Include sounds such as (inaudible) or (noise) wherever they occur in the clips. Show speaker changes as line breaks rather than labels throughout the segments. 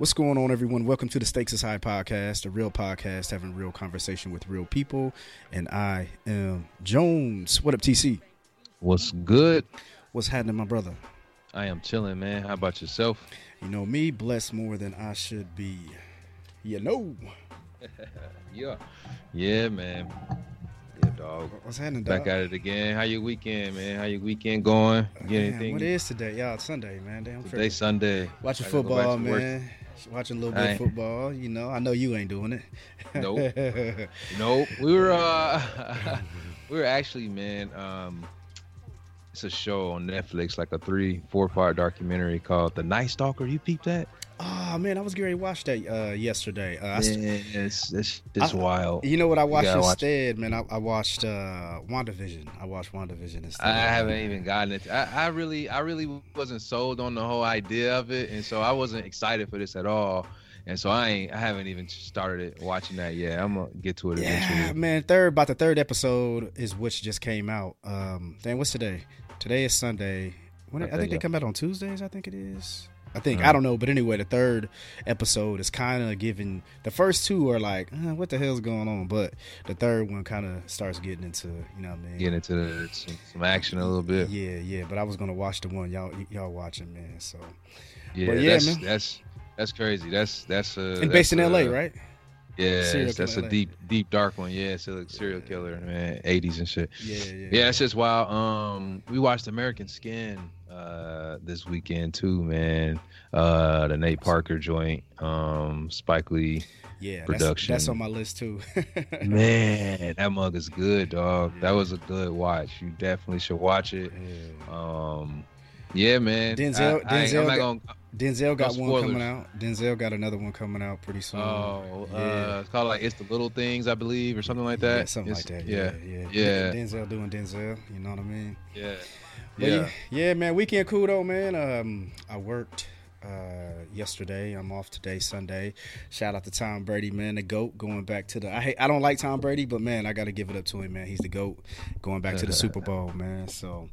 What's going on, everyone? Welcome to the Stakes is High podcast, a real podcast having real conversation with real people. And I am Jones. What up, TC?
What's good?
What's happening, my brother?
I am chilling, man. How about yourself?
You know me, blessed more than I should be. You know. (laughs)
yeah. Yeah, man. Yeah, dog.
What's happening, dog?
Back at it again. How your weekend, man? How your weekend going? Get
Man,
anything?
what is today? Y'all, it's Sunday, man. Damn,
Today Sunday.
Watching
I gotta go
football,
to work.
Watching a little bit
I
of football. You know, I know you ain't doing it.
Nope. (laughs) Nope. We were uh (laughs) we were actually, man, um it's a show on Netflix, like a three, four part documentary called The Night Stalker. You peeped that?
Oh man, I was getting to watch that uh, yesterday. Uh, I
Yeah, it's it's it's
I-
wild.
you know what I watched
gotta watch
instead, man? I, I watched uh, WandaVision. I watched WandaVision instead.
I haven't even gotten it. I, I really, I really wasn't sold on the whole idea of it, and so I wasn't excited for this at all. And so I ain't, I haven't even started it, watching that yet. I'm gonna get to it eventually.
Yeah, man. Third, about the third episode is which just came out. Um, then what's today? Today is Sunday. When I,
Okay,
think they come out on Tuesdays. I think it is. I think
Mhm.
I don't know, but anyway, the third episode is kind of giving. The first two are like, uh, what the hell's going on? But the third one kind of starts getting into, you know what I mean?
getting into the, some, some action a little bit.
Yeah, yeah. But I was gonna watch the one y'all y'all watching, man. So
Yeah,
But yeah,
that's
man.
that's that's crazy. That's that's uh,
and based in L.A.,
uh,
right?
Yeah, it's- that's a deep, deep dark one. Yeah, it's a serial killer, man, 80s and shit.
Yeah, yeah.
Yeah, it's just wild. Um, we watched American Skin uh this weekend too, man. Uh, the Nate Parker joint, um, Spike Lee.
yeah.
production.
That's, that's on my list too. (laughs)
Man, that mug is good, dog. That was a good watch. You definitely should watch it.
Yeah.
Um, yeah, man.
Denzel-
I, I,
Denzel got-
gonna.
Denzel got
No
one coming out. Denzel got another one coming out pretty soon.
Oh,
Yeah.
uh, it's called like it's the little things, I believe, or something like that.
Yeah, something
It's-
like that.
Yeah,
Yeah, yeah,
Yeah.
Denzel doing Denzel. You know what I mean?
yeah, yeah.
yeah, man. Weekend cool though, man. Um, I worked uh yesterday. I'm off today, Sunday. Shout out to Tom Brady, man, the goat. Going back to the, I hate, I don't like Tom Brady, but man, I got to give it up to him, man. He's the goat. Going back to the (laughs) Super Bowl, man. So.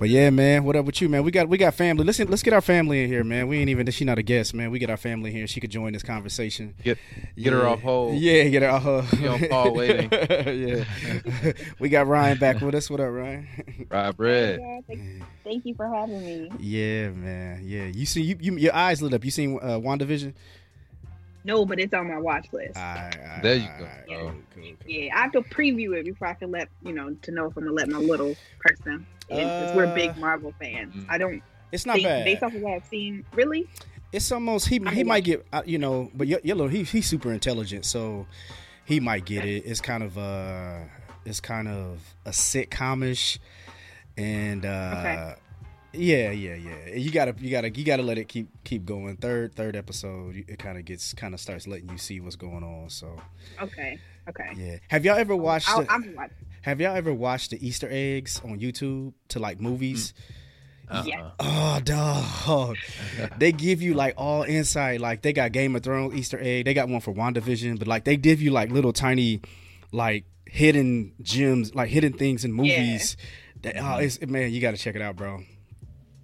But yeah, man, what up with you, man? We got we got family. Listen, let's get our family in here, man. We ain't even she not a guest, man. We get our family here. She could join this conversation.
Get get her
Yeah.
off hold.
Yeah, get her off hold.
She on call (laughs) waiting.
yeah. we got Ryan back with us. What up, Ryan? (laughs)
Ryan bread.
Yeah, thank, thank you for having me.
yeah, man. Yeah. You see you, you your eyes lit up. You seen uh WandaVision?
No, but it's on my watch list.
Alright, alright,
There you go.
alright,
Oh.
Cool, cool, cool.
yeah, I have to preview it before I can let you know to know if I'm gonna let my little person because we're
Uh,
big Marvel fans.
Mm.
I don't
It's not bad.
based off of what I've seen. Really?
It's almost he he might get uh, you know, but yellow he he's super intelligent, so he might get it. It's kind of uh it's kind of a sitcomish and uh
Okay.
yeah, yeah, yeah. You gotta you gotta you gotta let it keep keep going. Third third episode, it kind of gets kind of starts letting you see what's going on. So
Okay. Okay.
yeah. Have y'all ever watched?
I'm watching.
Have y'all ever watched the Easter eggs on YouTube to like movies?
Uh-uh.
Yeah.
Oh, dog. (laughs) they give you like all insight. Like they got Game of Thrones Easter egg. They got one for WandaVision, but like they give you like little tiny, like hidden gems, like hidden things in movies. That, oh, mm-hmm. it's, man, you got to check it out, bro.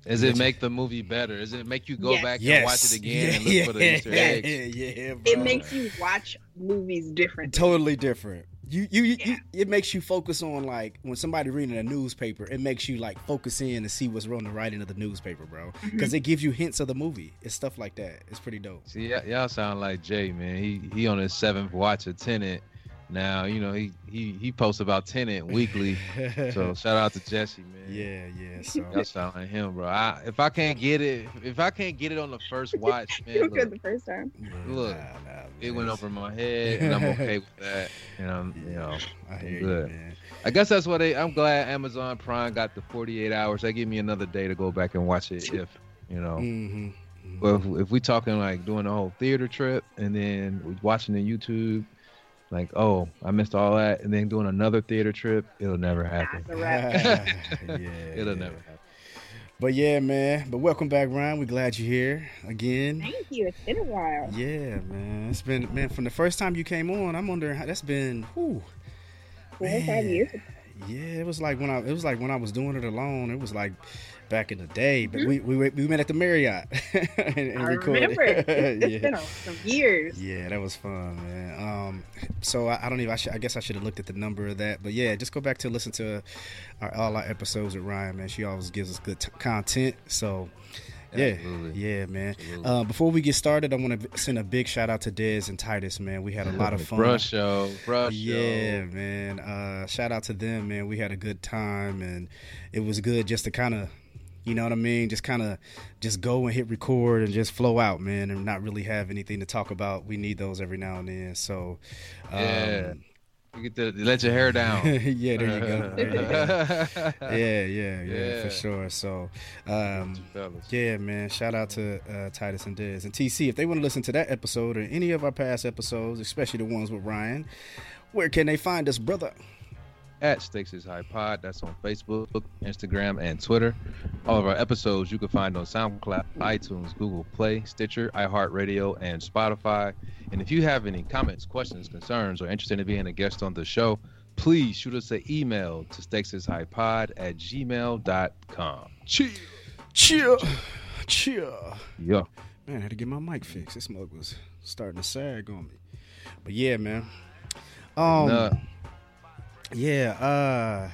Does it make the movie better? Does it make you go
Yes.
back
Yes.
and watch it again and look
yeah,
for the Easter
yeah,
eggs?
Yeah, bro.
It makes you watch movies different.
totally different. You, you, you,
Yeah.
you, it makes you focus on like when somebody reading a newspaper. It makes you like focus in and see what's on the writing of the newspaper, bro. Mm-hmm. Because it gives you hints of the movie. It's stuff like that. It's pretty dope.
See, y- y'all sound like Jay, man. He he on his seventh watch of Tenet, now. You know, he he he posts about Tenet weekly. so (laughs) shout out to Jesse, man.
yeah, yeah. (laughs) So
Y'all sound like him, bro. I, if I can't get it, if I can't get it on the first (laughs) watch, man,
were good the first time.
Look,
nah, nah,
it went over my head, and I'm okay with that. And I'm, you know,
I hear
good.
you, man.
I guess that's what they. I'm glad Amazon Prime got the 48 hours. they give me another day to go back and watch it. If you know,
hmm
but if, if we talking like doing a whole theater trip and then watching the YouTube, like oh I missed all that, and then doing another theater trip, it'll never happen.
That's a wrap. (laughs)
yeah,
It'll
yeah.
never happen.
But yeah, man. But welcome back, Ryan. We're glad you're here again.
Thank you. It's been a while.
Yeah, man. It's been man from the first time you came on. I'm wondering how that's been. Whew,
Four or five
Man.
years.
yeah, it was like when I it was like when I was doing it alone. It was like back in the day. But
Mhm.
we, we we met at the Marriott (laughs) and, and
I
recorded.
remember. (laughs) It's, it's
yeah.
been some years.
Yeah, that was fun, man. Um, so I, I don't even. I, should, I guess I should have looked at the number of that, but yeah, just go back to listen to our, all our episodes with Ryan, man. She always gives us good t- content. So yeah,
Absolutely.
yeah, man. Uh, before we get started, I want to send a big shout out to Dez and Titus, man. We had a lot of (laughs) fun.
Brush show, brush
Yeah,
show.
man. Uh, shout out to them, man. We had a good time, and it was good just to kind of, you know what I mean, just kind of just go and hit record and just flow out, man, and not really have anything to talk about. We need those every now and then. So, um,
Yeah. You get to let your hair down. (laughs)
yeah, there you go. (laughs) There you go.
yeah,
Yeah, yeah, yeah, for sure. So, um, yeah, man. Shout out to uh, Titus and Dez and TC. If they want to listen to that episode or any of our past episodes, especially the ones with Ryan, where can they find us, brother?
At Stakes is High Pod. That's on Facebook, Instagram, and Twitter. All of our episodes you can find on SoundCloud, iTunes, Google Play, Stitcher, iHeartRadio, and Spotify. And if you have any comments, questions, concerns, or interested in being a guest on the show, please shoot us an email to stakesishighpod at gmail.com. Chill.
Chill, chill.
Yeah.
Man, I had to get my mic fixed. This mug was starting to sag on me. But yeah, man. Um,
Nah.
Yeah. Uh,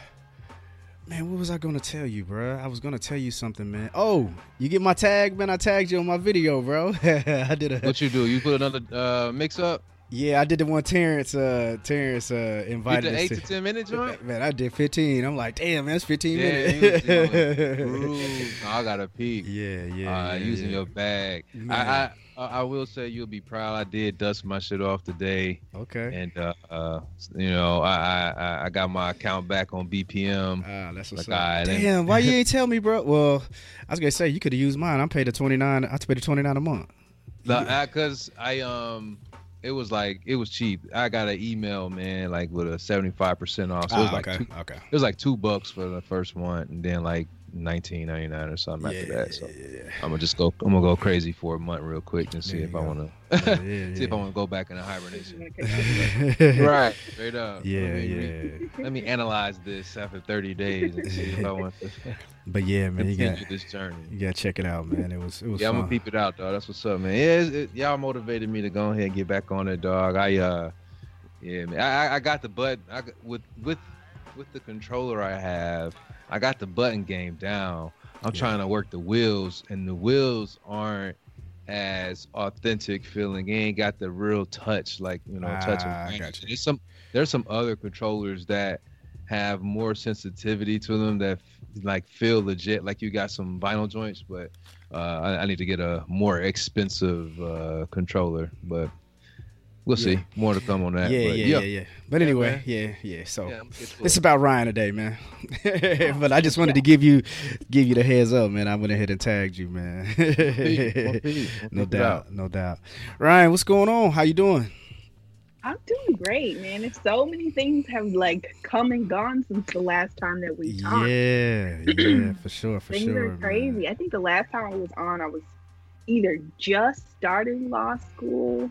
man, what was I gonna tell you, bro? I was gonna tell you something, man. Oh, you get my tag, man. I tagged you on my video, bro. (laughs) I did a
What you do? You put another uh, mix up?
Yeah, I did the one Terrence. Uh, Terrence uh, invited
the
us
8
to.
to 10 minute joint?
Man, I did 15. I'm like, damn, that's 15
Yeah,
minutes. (laughs)
I got a peek.
yeah, yeah,
uh,
yeah,
using
yeah.
your bag.
Man.
I, I I will say you'll be proud. I did dust my shit off today,
Okay.
and uh, uh you know I, I I- got my account back on BPM.
Ah, that's what's
Like,
up.
then.
Damn, why you (laughs) ain't tell me, bro? Well, I was gonna say you could have used mine. I'm paid the 29. I paid the 29 a month.
Because I um it was like it was cheap. I got an email man like with a seventy five percent off. So it was
Ah,
like
okay,
two,
okay.
it was like two bucks for the first one, and then like nineteen ninety nine or something
Yeah,
after that. So
yeah, yeah.
I'm gonna just go. I'm gonna go crazy for a month real quick and see
There
if
you
I want to (laughs)
yeah,
see if I want to go back into hibernation. (laughs) right, straight up.
yeah,
Let me,
yeah.
Let me analyze this after 30 days and see if I want to (laughs)
But yeah, man, you got
this journey.
you got to check it out, man. It was it was
Yeah, I'm gonna peep it out, dog. That's what's up, man. Yeah, it, y'all motivated me to go ahead and get back on it, dog. I uh, yeah, man. I I- I got the butt I with with with the controller I have. I got the button game down. I'm
Yeah.
trying to work the wheels, and the wheels aren't as authentic feeling. It ain't got the real touch, like you know, touch. of
Ah, I got you.
There's some there's some other controllers that have more sensitivity to them that like feel legit, like you got some vinyl joints. But uh, I, I need to get a more expensive uh, controller, but we'll
Yeah.
see. More to come on that.
yeah,
but,
yeah, yeah, But anyway,
man.
yeah, yeah. So
Yeah, I'm gonna get to
it's about Ryan today, man. (laughs) but I just wanted to give you give you the heads up, man. I went ahead and tagged you, man.
Peace, more peace. (laughs)
no doubt, no doubt. Ryan, what's going on? How you doing?
I'm doing great, man. If so many things have like come and gone since the last time that we talked.
Yeah, yeah, (clears throat) for sure, for
Things
sure.
are
man.
crazy. I think the last time I was on, I was either just starting law school.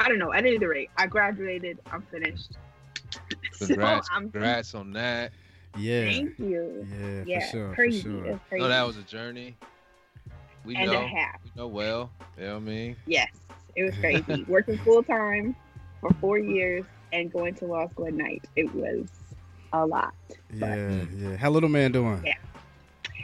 I don't know. At any rate, I graduated. I'm finished. (laughs)
Congrats,
so I'm
congrats on that.
Yeah,
Thank you.
yeah,
Yeah,
for sure,
crazy.
for sure.
Crazy.
No, that was a journey. We
and
know,
a half.
we know well. You know what I mean?
Yes, it was (laughs) crazy. Working full time for four years and going to law school at night. It was a lot.
Yeah, yeah. How little man doing?
Yeah.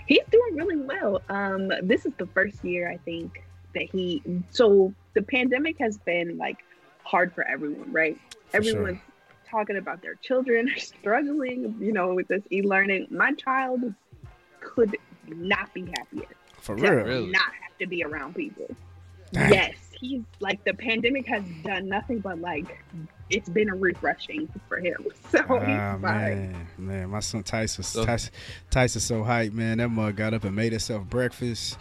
He's doing really well. Um, this is the first year I think that he. So the pandemic has been like hard for everyone, right?
For sure.
Everyone's talking about their children (laughs) struggling, you know, with this e-learning. My child could not be happier.
For
to
real.
Really?
Not have to be around people.
Dang.
Yes, he's like the pandemic has done nothing but like it's been a refreshing for him. (laughs) So
Ah,
he's fine.
man, man, my son Tyson,
So-
Tyson, Tyson, so hyped, man. That mug got up and made himself breakfast.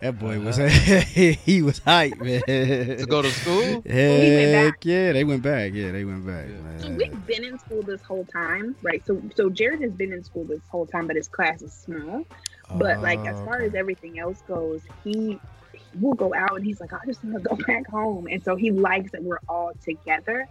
That boy was,
Uh-huh. (laughs)
he was hyped, man.
To go to school?
Heck yeah, they went back. Yeah, they went back,
Yeah.
So
man.
we've been in school this whole time, right? So so Jared has been in school this whole time, but his class is small. But like as
Oh,
far
okay.
as everything else goes, he will go out and he's like, I just want to go (laughs) back home. And so he likes that we're all together.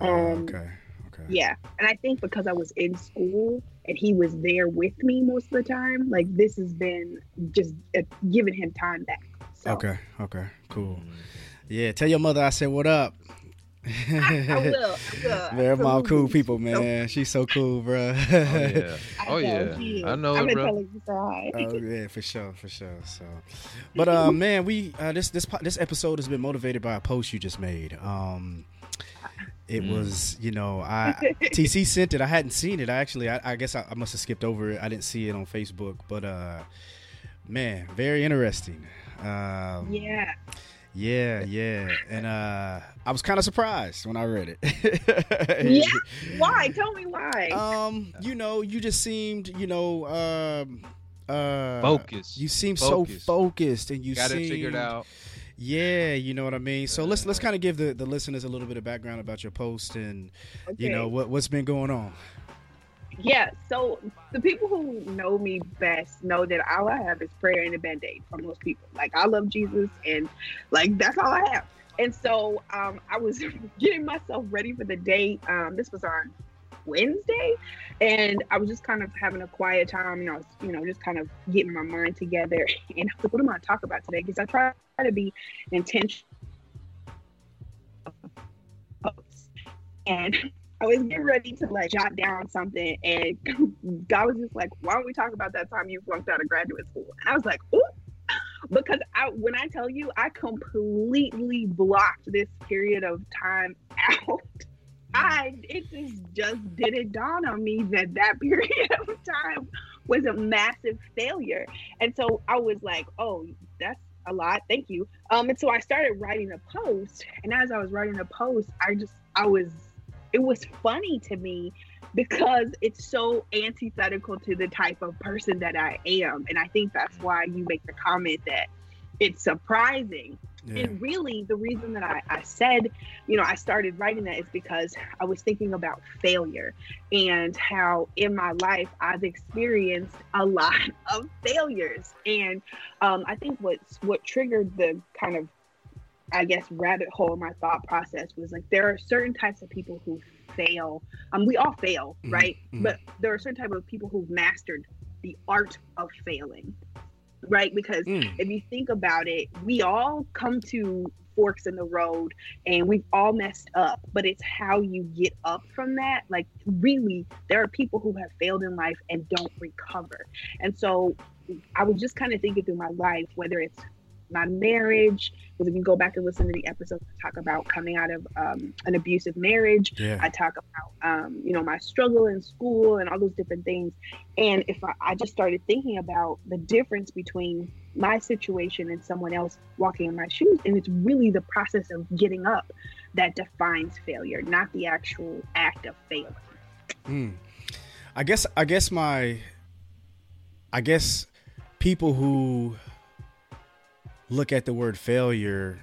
Oh,
um,
okay, okay.
Yeah. And I think because I was in school and he was there with me most of the time, like this has been just uh, giving him time back. So
Okay, okay, cool. Yeah, tell your mother I said what up.
I, I will. I will. (laughs)
Man, mom, cool people, man. She's so cool, bro.
Oh yeah. (laughs)
I
Oh
know
yeah. I know
I'm
it,
gonna
bro.
tell her to say hi.
Oh (laughs) yeah, for sure, for sure. So, but uh, man, we uh, this this this episode has been motivated by a post you just made. Um, it
Mm.
was you know I (laughs) TC sent it. I hadn't seen it. I actually I, I guess I, I must have skipped over it. I didn't see it on Facebook. But uh, man, very interesting. Um,
yeah.
yeah, yeah, and uh, I was kind of surprised when I read it. (laughs)
Yeah. Why? Tell me why.
Um, you know, you just seemed, you know, um, uh,
Focus.
You seem
Focus.
so focused, and you
Got it figured out.
Yeah, you know what I mean. So let's let's kind of give the, the listeners a little bit of background about your post and you know what what's been going on.
Yeah, so the people who know me best know that all I have is prayer and a band aid for most people. Like I love Jesus and like that's all I have. And so um, I was (laughs) getting myself ready for the day. Um, this was on Wednesday, and I was just kind of having a quiet time. Know, I was, you know, just kind of getting my mind together. (laughs) And I was like, "What am I going to talk about today?" Because I try to be intentional. And I was getting ready to like jot down something, and (laughs) God was just like, "Why don't we talk about that time you flunked out of graduate school?" And I was like, "Ooh," (laughs) because I, when I tell you, I completely blocked this period of time out. I it just just didn't dawn on me that that (laughs) period of time was a massive failure, and so I was like, "Oh, that's." A lot, thank you. Um, and so I started writing a post, and as I was writing the post, I just I was it was funny to me because it's so antithetical to the type of person that I am. And I think that's why you make the comment that it's surprising.
Yeah.
And really, the reason that I, I said, you know, I started writing that is because I was thinking about failure and how in my life I've experienced a lot (laughs) of failures. And um, I think what's what triggered the kind of I guess rabbit hole in my thought process was like there are certain types of people who fail. Um, we all fail,
Mhm,
right?
mhm.
But there are certain type of people who've mastered the art of failing, right? Because
Mm.
if you think about it, we all come to forks in the road and we've all messed up, but it's how you get up from that. Like, really, there are people who have failed in life and don't recover. And so I was just kind of thinking through my life, whether it's my marriage, because if you go back and listen to the episodes, I talk about coming out of um, an abusive marriage.
Yeah.
I talk about, um, you know, my struggle in school and all those different things. And if I, I just started thinking about the difference between my situation and someone else walking in my shoes, and it's really the process of getting up that defines failure, not the actual act of failing.
Mm. I guess I guess my I guess people who look at the word failure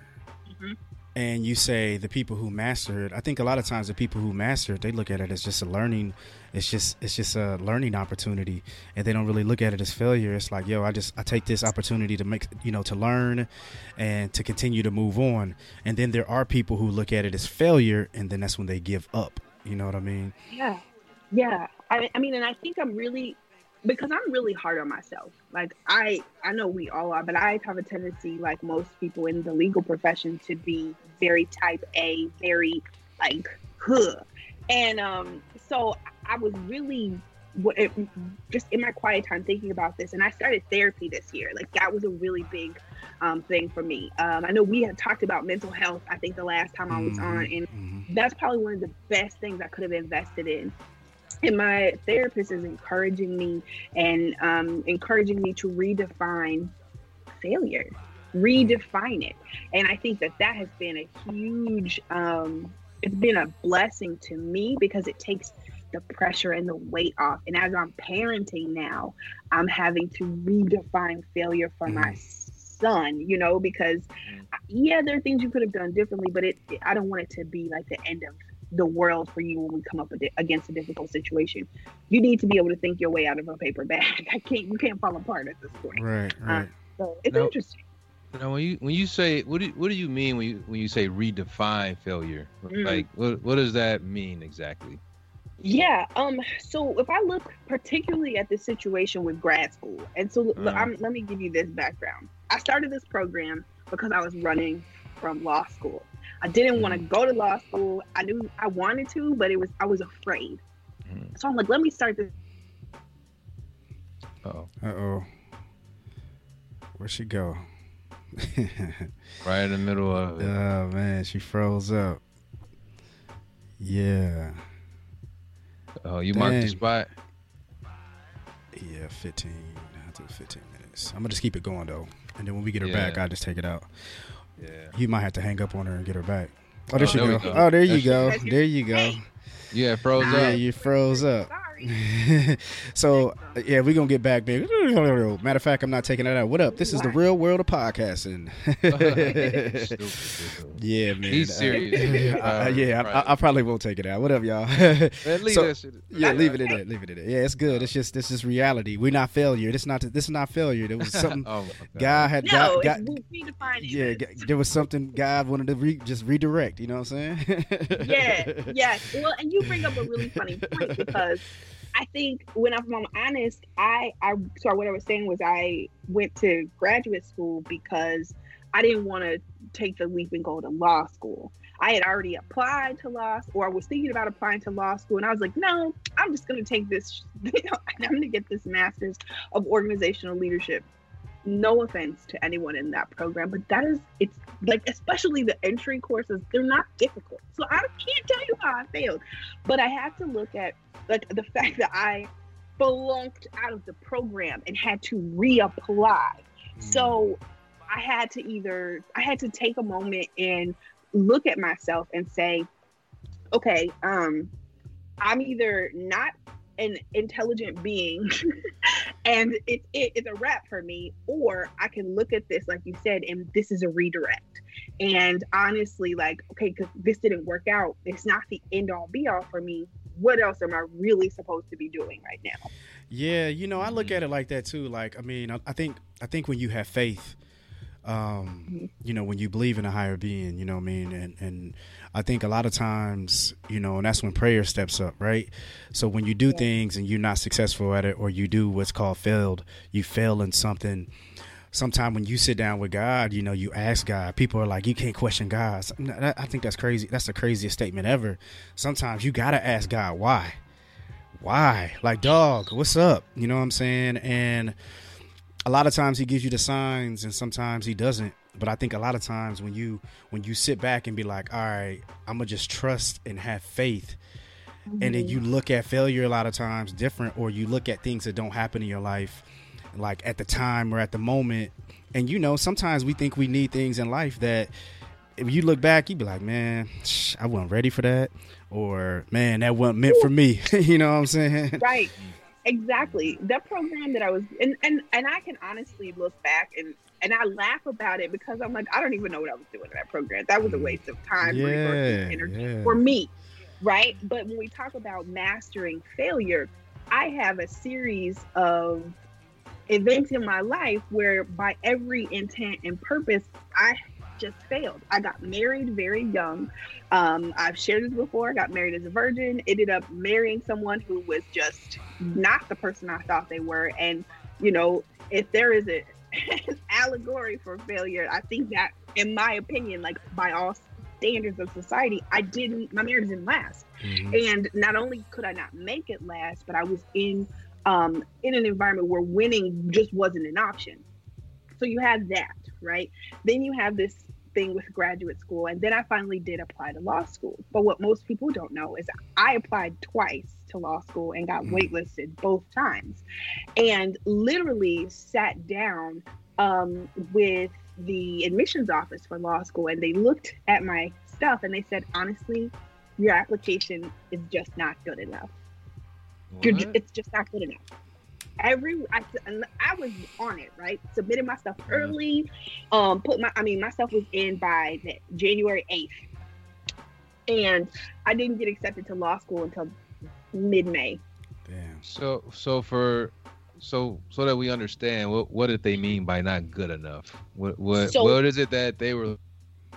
Mhm.
and you say the people who master it, I think a lot of times the people who master it, they look at it as just a learning it's just it's just a learning opportunity and they don't really look at it as failure. It's like, yo, I just I take this opportunity to make you know, to learn and to continue to move on. And then there are people who look at it as failure and then that's when they give up. You know what I mean?
Yeah, yeah. I, I mean, and I think I'm really because I'm really hard on myself. Like I, I know we all are, but I have a tendency, like most people in the legal profession, to be very type A, very like huh. And um, so I was really just in my quiet time thinking about this, and I started therapy this year. Like that was a really big um, thing for me. Um, I know we had talked about mental health. I think the last time I was on, and
Mhm.
that's probably one of the best things I could have invested in. And my therapist is encouraging me and um, encouraging me to redefine failure, redefine it. And I think that that has been a huge, um, it's been a blessing to me because it takes the pressure and the weight off. And as I'm parenting now, I'm having to redefine failure for my son, you know, because yeah, there are things you could have done differently, but it, I don't want it to be like the end of the world for you when we come up against a difficult situation. You need to be able to think your way out of a paper bag. (laughs) I can't, you can't fall apart at this point.
Right, right.
So it's
No.
interesting.
Now, when you when you say what do what do you mean when you when you say redefine failure?
Mm.
Like what what does that mean exactly?
Yeah. Um. So if I look particularly at the situation with grad school, and so l-
Uh.
I'm, let me give you this background. I started this program because I was running from law school. I didn't want to go to law school. I knew I wanted to, but it was I was afraid.
Mhm.
So I'm like, let me start this.
Oh,
Uh oh. Where'd she go?
right in the middle of it.
oh man, she froze up. Yeah.
Oh, you marked the spot.
Yeah, 15. I'll do 15 minutes. I'm gonna just keep it going though. And then when we get her
Yeah.
back, I'll just take it out.
Yeah.
You might have to hang up on her and get her back. Oh, there
Oh,
she
there
go.
go.
Oh, there you go. There you go.
Yeah, it froze
Yeah,
up.
you froze up.
Sorry. (laughs)
so yeah, we're gonna get back, man. (laughs) Matter of fact, I'm not taking that out. What up? This is the real world of podcasting. (laughs)
Stupid, stupid.
yeah, man.
He's
Uh,
serious.
uh, yeah, I, I, I probably won't take it out. What up, y'all?
Man, leave
So-
that shit.
Yeah, leave it in there. Leave it in there. Yeah, it's good. It's just this is reality. We're not failure. This not this is not failure. There was something
oh, God.
God had
No,
God,
it's
God
redefining.
yeah,
this.
there was something God wanted to re, just redirect. You know what I'm saying?
yeah, yes. Well, and you bring up a really funny point because I think when I'm, I'm honest, I, I, sorry, what I was saying was I went to graduate school because I didn't want to take the leap and go to law school. I had already applied to law, or I was thinking about applying to law school, and I was like, no, I'm just going to take this. (laughs) I'm going to get this master's of organizational leadership. No offense to anyone in that program, but that is, it's like, especially the entry courses, they're not difficult. So I can't tell you how I failed, but I had to look at like the (laughs) fact that I flunked out of the program and had to reapply. So I had to either I had to take a moment and look at myself and say, okay, um, I'm either not an intelligent being (laughs) and it, it, it's a wrap for me, or I can look at this, like you said, and this is a redirect. And honestly, like, okay, because this didn't work out, it's not the end all be all for me. What else am I really supposed to be doing right now?
Yeah, you know, I look
Mhm.
at it like that too. Like, I mean, I, I think, I think when you have faith, um, you know, when you believe in a higher being, you know what I mean, and and I think a lot of times, you know, and that's when prayer steps up, right? So when you do
Yeah.
things and you're not successful at it, or you do what's called failed, you fail in something. Sometime when you sit down with God, you know, you ask God. People are like, you can't question God. I think that's crazy. That's the craziest statement ever. Sometimes you gotta ask God why why? Like, dog, what's up? You know what I'm saying? And a lot of times he gives you the signs and sometimes he doesn't. But I think a lot of times when you when you sit back and be like, all right, I'm gonna just trust and have faith. And then you mm-hmm. look at failure a lot of times different, or you look at things that don't happen in your life, like at the time or at the moment. And you know, sometimes we think we need things in life that if you look back, you'd be like, man, I wasn't ready for that. Or, man, that wasn't meant for me. (laughs) you know what I'm saying?
right exactly. That program that i was and and and i can honestly look back and and i laugh about it because i'm like i don't even know what i was doing in that program. That was a mm. waste of time resources energy
yeah.
for me right? But when we talk about mastering failure i have a series of events in my life where by every intent and purpose i just failed i got married very young um, I've shared this before. I got married as a virgin. Ended up marrying someone who was just not the person I thought they were. And you know, if there is a, (laughs) an allegory for failure, I think that, in my opinion, like by all standards of society, I didn't. My marriage didn't last. Mm-hmm. And not only could I not make it last, but I was in um, in an environment where winning just wasn't an option. So you have that, right? Then you have this thing with graduate school, and then I finally did apply to law school. But what most people don't know is I applied twice to law school and got mm-hmm. waitlisted both times, and literally sat down um, with the admissions office for law school, and they looked at my stuff and they said, honestly, your application is just not good enough. it's just not good enough. Every I, I was on it, right? Submitted my stuff early. Um, put my I mean my stuff was in by the, January eighth, and I didn't get accepted to law school until mid May.
Damn. So so for so so that we understand what what did they mean by not good enough? What what so, what is it that they were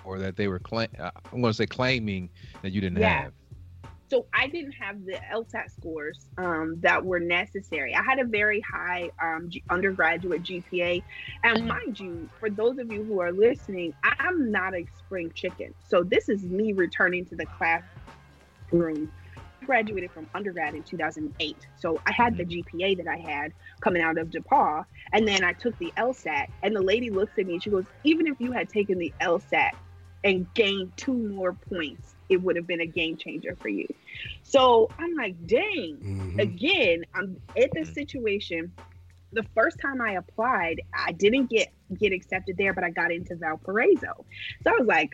or that they were claim I'm going to say claiming that you didn't yeah. have?
So I didn't have the LSAT scores um, that were necessary. I had a very high um, G- undergraduate GPA, and mind you, for those of you who are listening, I'm not a spring chicken. So this is me returning to the classroom graduated from undergrad in 2008. So I had the. GPA that I had coming out of DePaul. And then I took the LSAT. And the lady looks at me and she goes, Even if you had taken the LSAT and gained two more points, it would have been a game changer for you. So I'm like, dang, mm-hmm. again, I'm at this situation. The first time I applied, I didn't get get accepted there, but I got into Valparaiso. So I was like,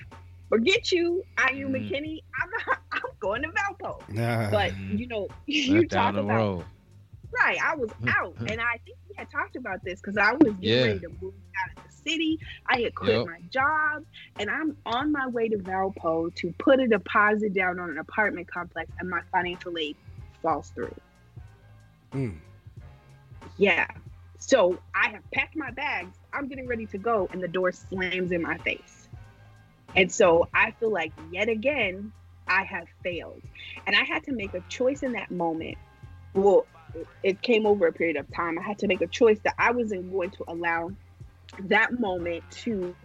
forget you, IU mm. McKinney. I'm not, (laughs) I'm going to Valpo. Nah. But you know, (laughs) you talk about road. Right. I was out, and I think we had talked about this because I was getting yeah. ready to move out of the city. I had quit yep. my job, and I'm on my way to Valpo to put a deposit down on an apartment complex, and my financial aid falls through. Mm. Yeah. So I have packed my bags. I'm getting ready to go, and the door slams in my face. And so I feel like yet again, I have failed. And I had to make a choice in that moment. Well, it came over a period of time. I had to make a choice that I wasn't going to allow that moment to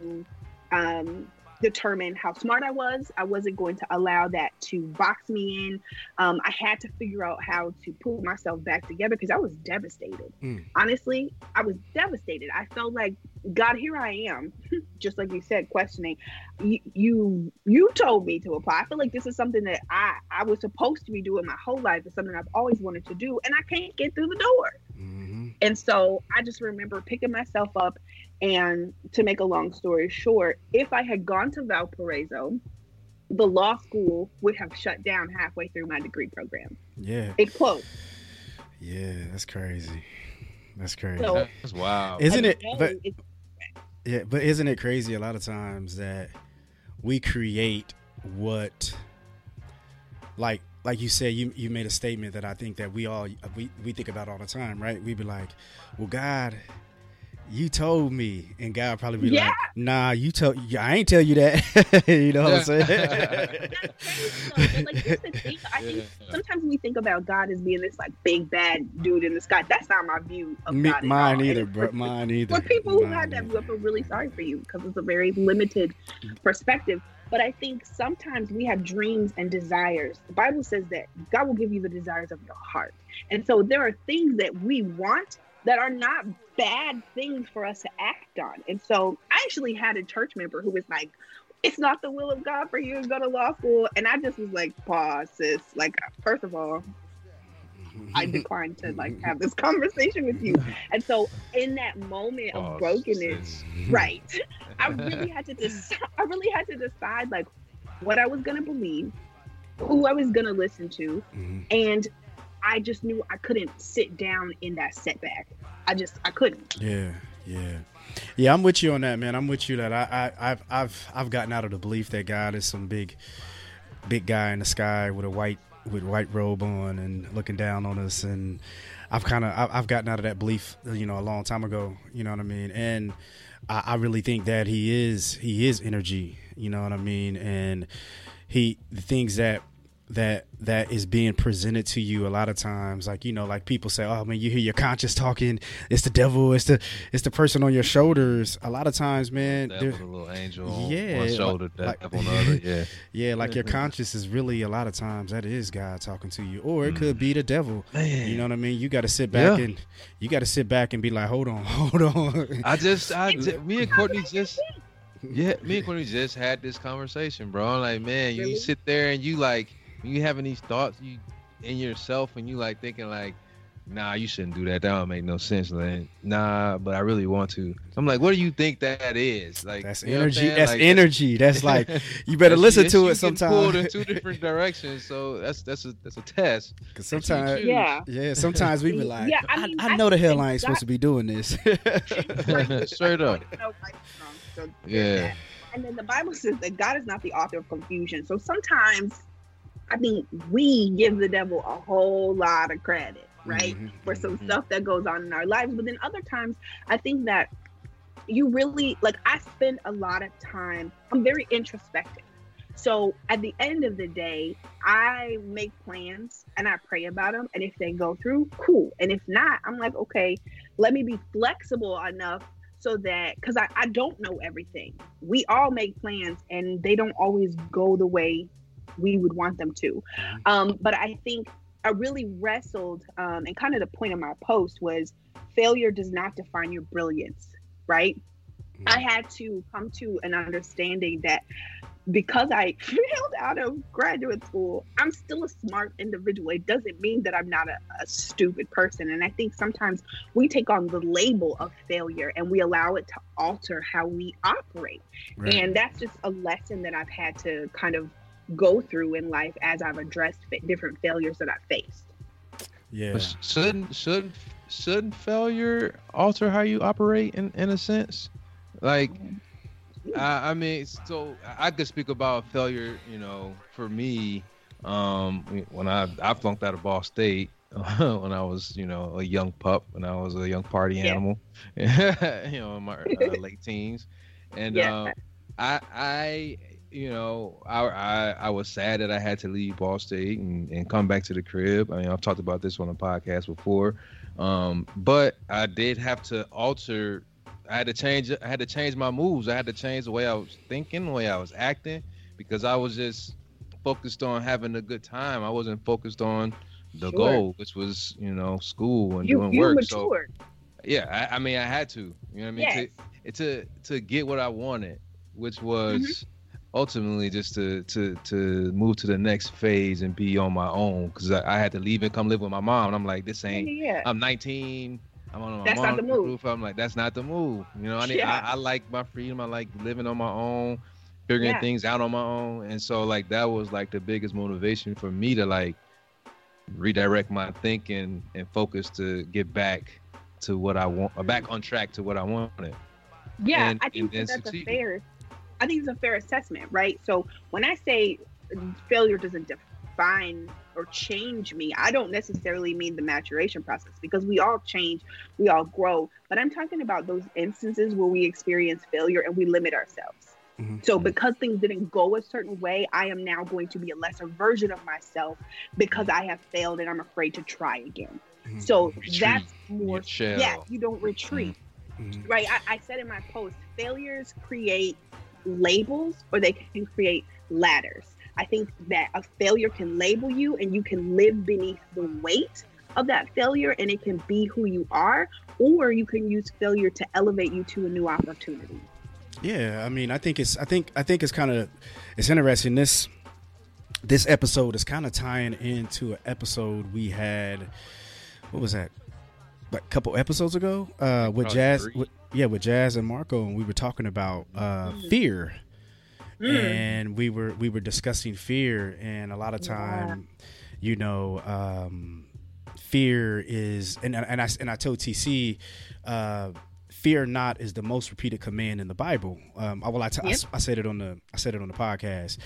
um, determine how smart I was. I wasn't going to allow that to box me in. Um, I had to figure out how to pull myself back together because I was devastated. Mm. Honestly, I was devastated. I felt like God, here I am, (laughs) just like you said, questioning. You, you, you told me to apply. I feel like this is something that I, I was supposed to be doing my whole life. It's something I've always wanted to do, and I can't get through the door. Mm-hmm. And so I just remember picking myself up and to make a long story short, if I had gone to Valparaiso, the law school would have shut down halfway through my degree program.
Yeah.
It closed.
Yeah, that's crazy. That's crazy.
So, that's wow.
Isn't it? But, yeah, but isn't it crazy a lot of times that we create what like like you said you you made a statement that I think that we all we, we think about all the time, right? We'd be like, "Well, God you told me, and God probably be yeah. like, "Nah, you told. I ain't tell you that." (laughs) you know what I'm saying?
like, I think sometimes we think about God as being this like big bad dude in the sky. That's not my view of me, God.
Mine either, (laughs) bro. Mine either.
For people who have that view, I feel really sorry for you because it's a very limited perspective. But I think sometimes we have dreams and desires. The Bible says that God will give you the desires of your heart. And so there are things that we want that are not bad things for us to act on. And so I actually had a church member who was like, it's not the will of God for you to go to law school. And I just was like, pause, sis. Like, first of all, I (laughs) declined to like have this conversation with you. And so in that moment of oh, brokenness, (laughs) right, I really had to decide I really had to decide like what I was gonna believe, who I was gonna listen to, mm-hmm. and I just knew I couldn't sit down in that setback. I just I couldn't.
Yeah, yeah. Yeah, I'm with you on that, man. I'm with you that I, I I've I've I've gotten out of the belief that God is some big big guy in the sky with a white with white robe on and looking down on us and I've kind of I've gotten out of that belief, you know, a long time ago. You know what I mean? And I, I really think that he is he is energy. You know what I mean? And he the things that that that is being presented to you a lot of times like you know like people say oh man you hear your conscience talking it's the devil it's the it's the person on your shoulders a lot of times man
Devil, the little angel on
Yeah,
one shoulder,
like-
devil on the other. Yeah. (laughs)
yeah like your conscience is really a lot of times that is god talking to you or it could mm-hmm. be the devil
Man.
you know what i mean you got to sit back
Yeah.
and you got to sit back and be like hold on (laughs) hold on
I just, I, (laughs) ju- me and Courtney just, yeah, me and Courtney just had this conversation, bro. I'm like, man, you sit there and you like, when you having these thoughts, you in yourself, and you like thinking like, nah, you shouldn't do that. That don't make no sense. Like, nah, but I really want to. I'm like, what do you think that is? Like,
that's
you know what I'm
energy that's
Like,
energy that's like (laughs) you better
that's-
listen
that's
to
you
it
getting Pulled in
sometimes
two different directions, so that's that's a that's a test. (laughs)
because sometimes
Yeah.
yeah sometimes we be like
Yeah,
I,
I mean,
I
I
know the
think
hell i ain't
that-
supposed to be doing this (laughs)
Straight up.
No right or wrong, so there's
Yeah.
And then the Bible says that God is not the author of confusion. So sometimes I think we give the devil a whole lot of credit, right?
Mhm,
For some
Mhm.
stuff that goes on in our lives. But then other times I think that you really like I spend a lot of time, I'm very introspective. So at the end of the day, I make plans and I pray about them. And if they go through, cool. And if not, I'm like, okay, let me be flexible enough so that because I, I don't know everything. We all make plans and they don't always go the way we would want them to. Um, but I think I really wrestled, um, and kind of the point of my post was failure does not define your brilliance, right? I had to come to an understanding that because I (laughs) failed out of graduate school, I'm still a smart individual. It doesn't mean that I'm not a, a stupid person. And I think sometimes we take on the label of failure and we allow it to alter how we operate.
Right.
And that's just a lesson that I've had to kind of go through in life as I've addressed fa- different failures that I've faced.
yeah
But shouldn't shouldn't shouldn't failure alter how you operate in in a sense? Like, I, I mean, so I could speak about failure. You know, for me, um, when I I flunked out of Ball State (laughs) when I was you know a young pup, when I was a young party
Yeah.
animal, (laughs) you know, in my uh, late teens, and
Yeah.
um, I I you know, I, I I was sad that I had to leave Ball State and, and come back to the crib. I mean, I've talked about this on the podcast before, um, but I did have to alter. I had to change. I had to change my moves. I had to change the way I was thinking, the way I was acting, because I was just focused on having a good time. I wasn't focused on the
Sure.
goal, which was you know school and
You
doing
you
work. So yeah, I, I mean, I had to. You know what I mean?
yes.
To, to to get what I wanted, which was
Mm-hmm.
Ultimately just to to to move to the next phase and be on my own because I, I had to leave and come live with my mom. And I'm like, this ain't.
yeah.
I'm 19. I'm on my
That's
mom's roof. I'm like, that's not the move. You know, I, need,
Yeah.
I I like my freedom. I like living on my own, figuring
Yeah.
things out on my own. And so like that was like the biggest motivation for me to like redirect my thinking and focus to get back to what I want, back on track to what I wanted.
Yeah,
and-
I think
and- and
that's
succeed.
a fair. I think it's a fair assessment, right? So when I say failure doesn't define or change me, I don't necessarily mean the maturation process because we all change, we all grow. But I'm talking about those instances where we experience failure and we limit ourselves.
Mhm.
So because things didn't go a certain way, I am now going to be a lesser version of myself because I have failed and I'm afraid to try again.
Mhm.
So
Retreat
that's more yeah, you don't retreat
Mhm.
right I, I said in my post failures create labels or they can create ladders i think that a failure can label you and you can live beneath the weight of that failure and it can be who you are or you can use failure to elevate you to a new opportunity
Yeah, I mean, I think it's, I think, I think it's kind of, it's interesting. This, this episode is kind of tying into an episode we had. What was that? Like a couple episodes ago, uh, with
Probably
Jazz. With, yeah, with Jazz and Marco, and we were talking about uh, fear,
Mm.
and we were we were discussing fear, and a lot of
Yeah.
time, you know, um, fear is, and and I and I told TC. Uh, fear not is the most repeated command in the Bible. Um, I, well, I, t- I
Yep.
s- I said it on the I said it on the podcast,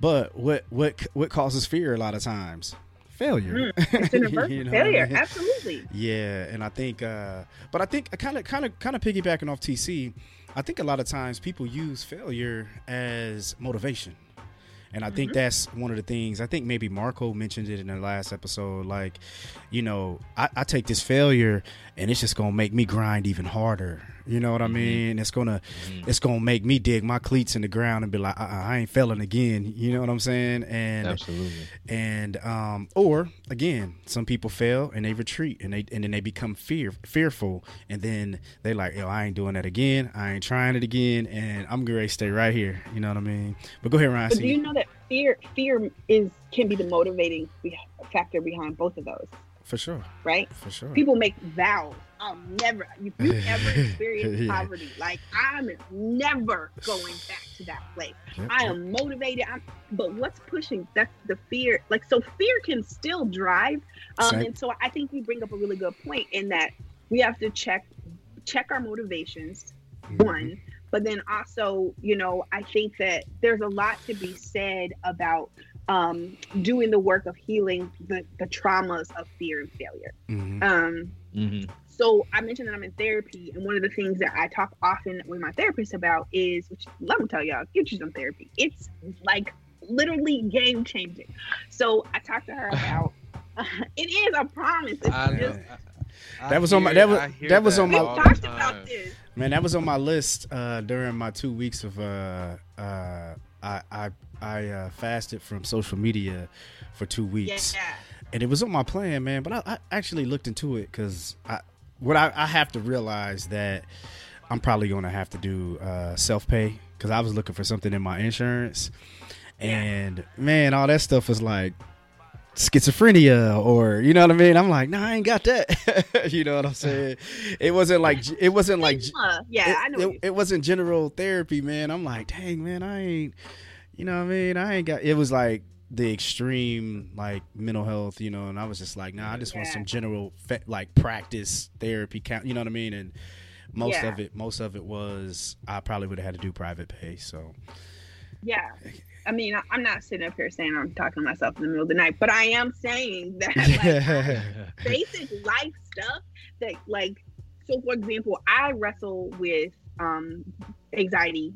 but what what what causes fear a lot of times? Failure.
Mm, (laughs) it's universal
You know what I
failure
mean?
absolutely
Yeah, and I think, uh, but I think kind of, kind of, kind of piggybacking off TC. I think a lot of times people use failure as motivation, And I think that's one of the things. I think maybe Marco mentioned it in the last episode. Like, you know, I, I take this failure, and it's just gonna make me grind even harder. You know what I mean? It's gonna, it's gonna make me dig my cleats in the ground and be like, uh-uh, I ain't failing again. You know what I'm saying? And
Absolutely.
and um, or again, some people fail and they retreat and they and then they become fear fearful, and then they like, yo, I ain't doing that again. I ain't trying it again, and I'm gonna stay right here. You know what I mean? But go ahead, Ryan.
But do you know that fear fear is can be the motivating factor behind both of those,
for sure,
right?
for sure.
People make vows. I'll never. If you ever (laughs) experience
Yeah.
poverty, like I'm never going back to that place.
Yep,
I am motivated. I'm, but what's pushing? That's the fear. Like so, fear can still drive. Um,
Same.
and so I think you bring up a really good point in that we have to check check our motivations.
Mhm.
One, but then also, you know, I think that there's a lot to be said about um, doing the work of healing the, the traumas of fear and failure.
Mhm.
Um,
hmm
so I mentioned that I'm in therapy, and one of the things that I talk often with my therapist about is, which let me tell y'all, get you some therapy. It's like literally game changing. So I talked to her (laughs) about. (laughs) it is, I promise. It's
I know.
just
I- I
That was on my- that was-
I hear
that was on my-
we've
all the
talked
time.
about this.
Man, that was on my list uh, during my two weeks of uh, uh, I I I uh, fasted from social media for two weeks,
Yeah.
and it was on my plan, man. But I, I actually looked into it because I what I, I have to realize that I'm probably going to have to do uh, self pay because I was looking for something in my insurance, and man, all that stuff was like schizophrenia or you know what I mean. I'm like, nah, I ain't got that. (laughs) you know what I'm saying? It wasn't like it wasn't like
yeah,
it,
I know.
It, it wasn't general therapy, man. I'm like, dang, man, I ain't, you know what I mean? I ain't got, it was like the extreme, like mental health, you know, and I was just like, nah, I just want some general, fe- like practice therapy, count, you know what I mean? And most
Yeah.
of it, most of it was, I probably would have had to do private pay. So,
Yeah. I mean, I'm not sitting up here saying I'm talking to myself in the middle of the night, but I am saying (laughs) that like, (laughs) basic life stuff that, like, so for example, I wrestle with um, anxiety.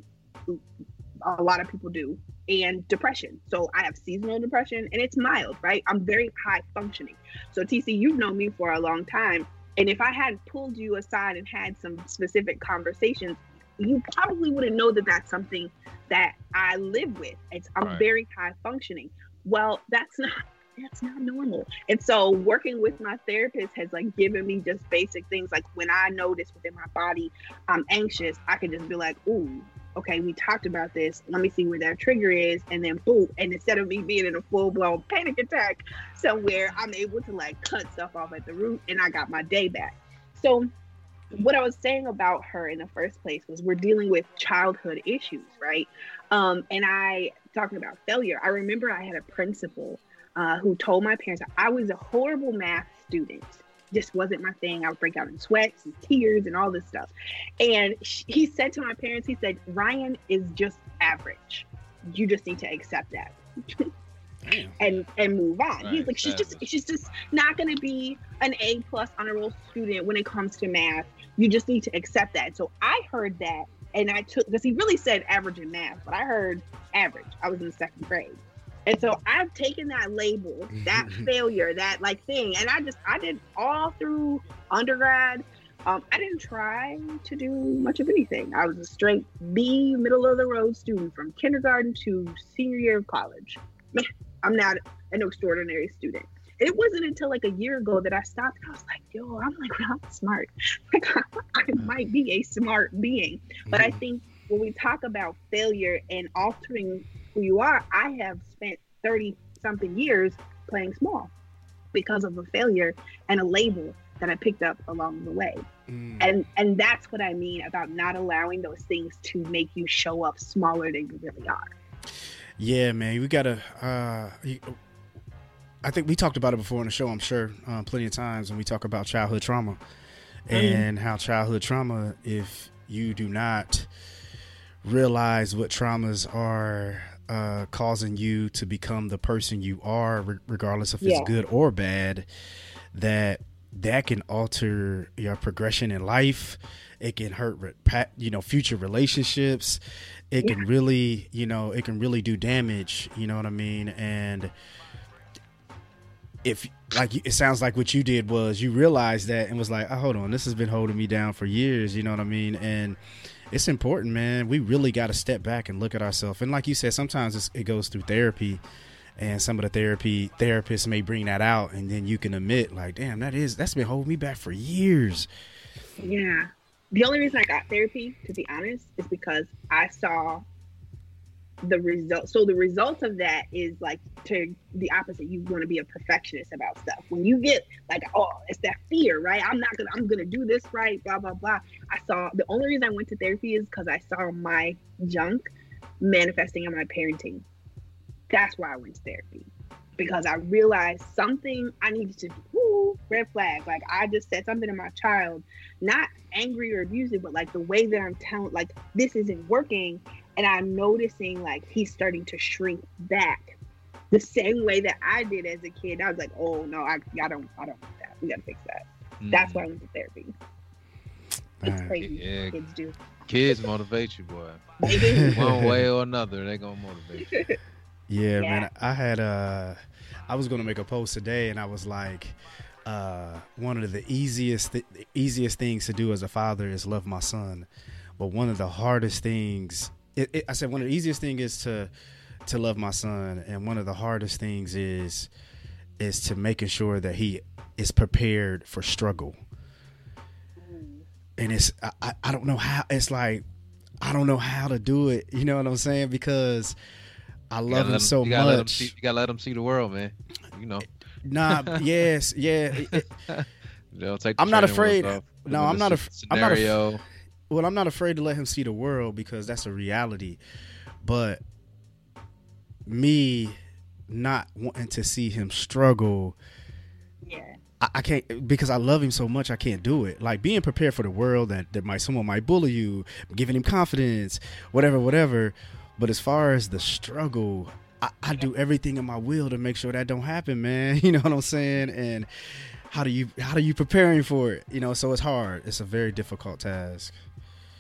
A lot of people do, and depression. So I have seasonal depression, and it's mild, right? I'm very high functioning. So TC, you've known me for a long time, and if I had pulled you aside and had some specific conversations, you probably wouldn't know that that's something that I live with. It's I'm
Right.
very high functioning. Well, that's (laughs) not that's not normal. And so working with my therapist has like given me just basic things like when I notice within my body I'm anxious, I can just be like, ooh, okay, we talked about this. Let me see where that trigger is, and then boom. And instead of me being in a full blown panic attack somewhere, I'm able to like cut stuff off at the root, and I got my day back. So what I was saying about her in the first place was we're dealing with childhood issues, right? Um, and I talking about failure. I remember I had a principal uh, who told my parents I was a horrible math student. Just wasn't my thing. I would break out in sweats and tears and all this stuff. And he said to my parents, he said, Ryan is just average. You just need to accept that and and move on. He's like, she's just she's just not going to be an A plus honor roll student when it comes to math. You just need to accept that. So I heard that, and I took because he really said average in math, but I heard average. I was in the second grade, and so I've taken that label, that (laughs) failure, that like thing, and I just I did all through undergrad. Um, I didn't try to do much of anything. I was a straight B, middle of the road student from kindergarten to senior year of college. Man, (laughs) I'm not an extraordinary student. It wasn't until like a year ago that I stopped and I was like, yo, I'm like not smart. (laughs) Like I might be a smart being. But I think when we talk about failure and altering who you are, I have spent 30 something years playing small because of a failure and a label that I picked up along the way.
Mm.
And and that's what I mean about not allowing those things to make you show up smaller than you really are.
Yeah, man, we gotta. Uh, I think we talked about it before on the show. I'm sure uh, plenty of times when we talk about childhood trauma and how childhood trauma, if you do not realize what traumas are uh, causing you to become the person you are, re- regardless if
Yeah.
it's good or bad, that that can alter your progression in life. It can hurt, you know, future relationships. It can really, you know, it can really do damage. You know what I mean? And if like it sounds like what you did was you realized that and was like, oh, hold on, this has been holding me down for years. You know what I mean? And it's important, man. We really got to step back and look at ourselves. And like you said, sometimes it goes through therapy, and some of the therapy therapists may bring that out, and then you can admit, like, damn, that is that's been holding me back for years.
Yeah. The only reason I got therapy, to be honest, is because I saw the result so the result of that is like to the opposite you want to be a perfectionist about stuff. When you get like oh it's that fear right? I'm not gonna i'm gonna do this right blah blah blah. I saw the only reason i went to therapy is because i saw my junk manifesting in my parenting. That's why i went to therapy because i realized something i needed to do red flag. Like i just said something to my child not angry or abusive but like the way that i'm telling like this isn't working and I'm noticing like he's starting to shrink back the same way that I did as a kid. I was like, oh no, I, I don't, I don't want that. We gotta fix that. Mm. That's why I went to therapy. It's crazy. Yeah. Kids do.
Kids motivate you, boy. (laughs) One way or another, they gonna motivate you. (laughs)
Yeah, yeah, man. I had a, I was gonna make a post today, and I was like, uh, one of the easiest, th- easiest things to do as a father is love my son, but one of the hardest things it, it, I said one of the easiest thing is to to love my son, and one of the hardest things is is to making sure that he is prepared for struggle. And it's I, I don't know how it's like I don't know how to do it. You know what I'm saying? Because I love him, him, so
you
much.
See, you gotta let him see the world, man. You know.
Nah. yes. Yeah. (laughs) I'm not afraid. No, I'm not. A, scenario. I'm not. Well, I'm not afraid to let him see the world because that's a reality. But me not wanting to see him struggle.
Yeah.
I, I, can't because I love him so much. I can't do it. Like being prepared for the world that that might someone might bully you, giving him confidence, whatever, whatever. But as far as the struggle, I, I do everything in my will to make sure that don't happen, man. (laughs) You know what I'm saying? And how do you how do you preparing for it? You know, so it's hard. It's a very difficult task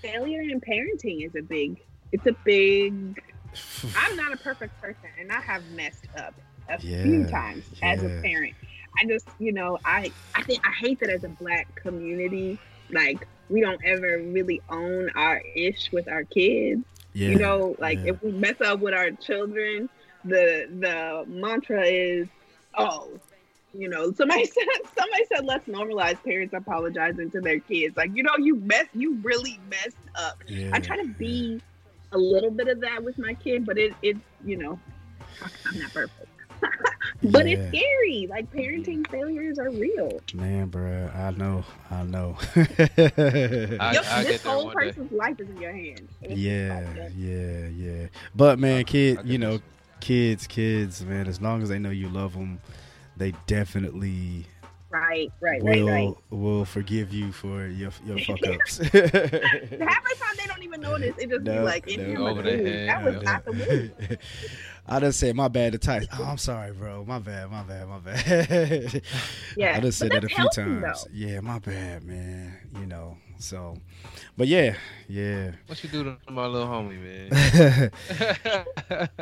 failure in parenting is a big it's a big (sighs) i'm not a perfect person and i have messed up a yeah, few times yeah. as a parent. I just you know i i think i hate that as a black community like we don't ever really own our ish with our kids. Yeah, you know like if we mess up with our children the the mantra is oh you know, somebody (laughs) said somebody said let's normalize parents apologizing to their kids. Like, you know, you mess you really messed up. Yeah, I try to be a little bit of that with my kid, but it it you know, I'm not perfect. (laughs) but yeah. it's scary. Like parenting failures are real.
Man, bro, I know, I know.
I, I
this whole person's day. life is in your hands.
Yeah, yeah, yeah. But man, kid, you know, kids, kids, man. As long as they know you love them they definitely
right, right,
will,
right, right.
will forgive you for your your (laughs) fuck ups. (laughs)
Half the time they don't even notice. It just no, be like in no, over like, that was not the move. (laughs)
I just said my bad to Tyson. Oh, I'm sorry, bro. My bad, my bad, my bad.
yeah,
I just said that a few times.
Though.
Yeah, my bad, man. You know, so, but yeah, yeah.
What you do to my little homie,
man?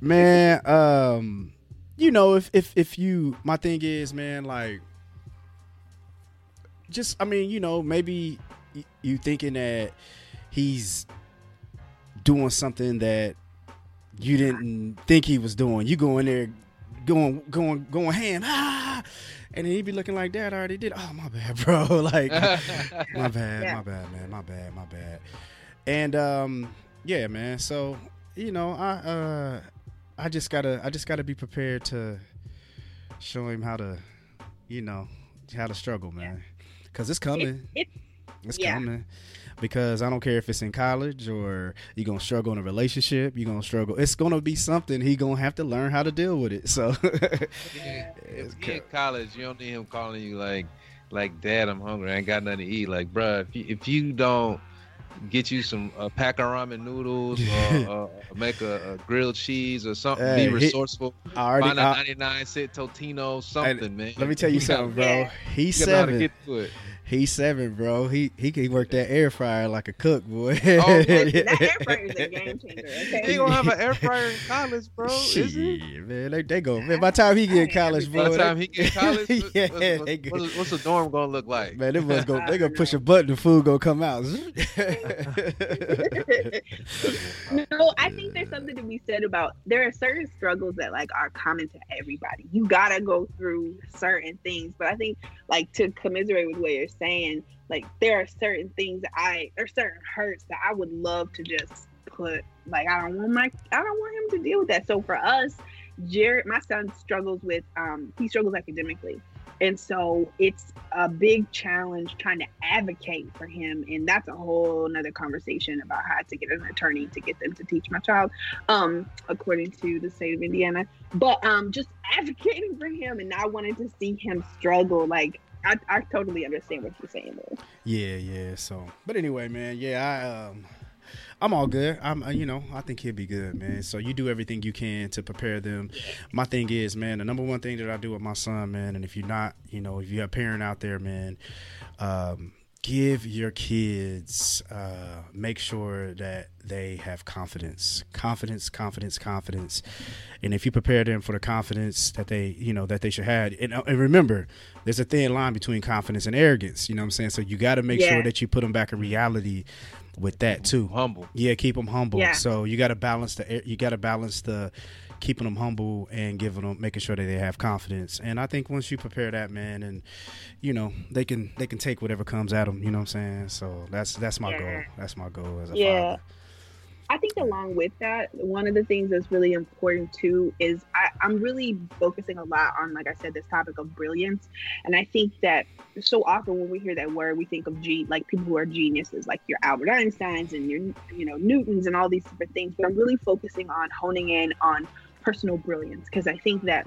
man, um, you know, if if if you, my thing is, man, like, just I mean, you know, maybe you thinking that he's doing something that you didn't think he was doing. You go in there, going going going ham, ah, and then he'd be looking like that. I already did. Oh my bad, (laughs) bro. like (laughs) my bad, yeah. my bad, man. My bad, my bad. And um, yeah, man. So you know, I uh, I just gotta I just gotta be prepared to show him how to, you know, how to struggle, man. Cause it's coming.
It, it,
it's
yeah.
coming. Because I don't care if it's in college or you're gonna struggle in a relationship, you're gonna struggle. It's gonna be something he gonna have to learn how to deal with it. So (laughs)
yeah, if you in college, you don't need him calling you like like dad, I'm hungry, I ain't got nothing to eat. Like, bruh, if you, if you don't get you some uh, pack of ramen noodles, or uh, make a, a, grilled cheese or something. Hey, be resourceful. He, already, Find a 99 cent Totino, something, man.
Let me tell you, you something, bro. He's seven. He's seven, bro. He he can work that air fryer like a cook, boy. Oh, (laughs)
that air fryer is a game changer. Okay?
He gonna have an air fryer in college, bro. Shit, is he?
man. They, they go. Man, by the time he get in college,
boy. By the time he get college, (laughs) yeah, what, what, what's, what's the dorm gonna look like?
Man, they must go. They gonna push a (laughs) button, the food gonna come out. no,
I think there's something to be said about there are certain struggles that like are common to everybody. You gotta go through certain things, but I think like to commiserate with what you're saying, like there are certain things that I or certain hurts that I would love to just put like I don't want my I don't want him to deal with that. So for us, Jared, my son struggles with um he struggles academically. And so it's a big challenge trying to advocate for him. And that's a whole nother conversation about how to get an attorney to get them to teach my child, um, according to the state of Indiana. But um, just advocating for him and not wanting to see him struggle. Like, I, I totally understand what you're saying there.
Yeah, yeah. So, but anyway, man, yeah, I um, I'm all good. I'm, uh, you know, I think he'll be good, man. So you do everything you can to prepare them. My thing is, man, the number one thing that I do with my son, man, and if you're not, you know, if you're a parent out there, man, um, give your kids, uh, make sure that they have confidence, confidence, confidence, confidence. And if you prepare them for the confidence that they, you know, that they should have, and, uh, and remember, there's a thin line between confidence and arrogance. You know what I'm saying? So you got to make yeah. sure that you put them back in reality with that too.
Humble.
Yeah, keep them humble. Yeah. So you got to balance the you got to balance the keeping them humble and giving them making sure that they have confidence. And I think once you prepare that man and you know, they can they can take whatever comes at them, you know what I'm saying? So that's that's my yeah. goal. That's my goal as a yeah. father.
I think along with that, one of the things that's really important too is I, am really focusing a lot on, like I said, this topic of brilliance. And I think that so often when we hear that word, we think of G like people who are geniuses, like your Albert Einsteins and your, you know, Newtons and all these different things. But I'm really focusing on honing in on personal brilliance because I think that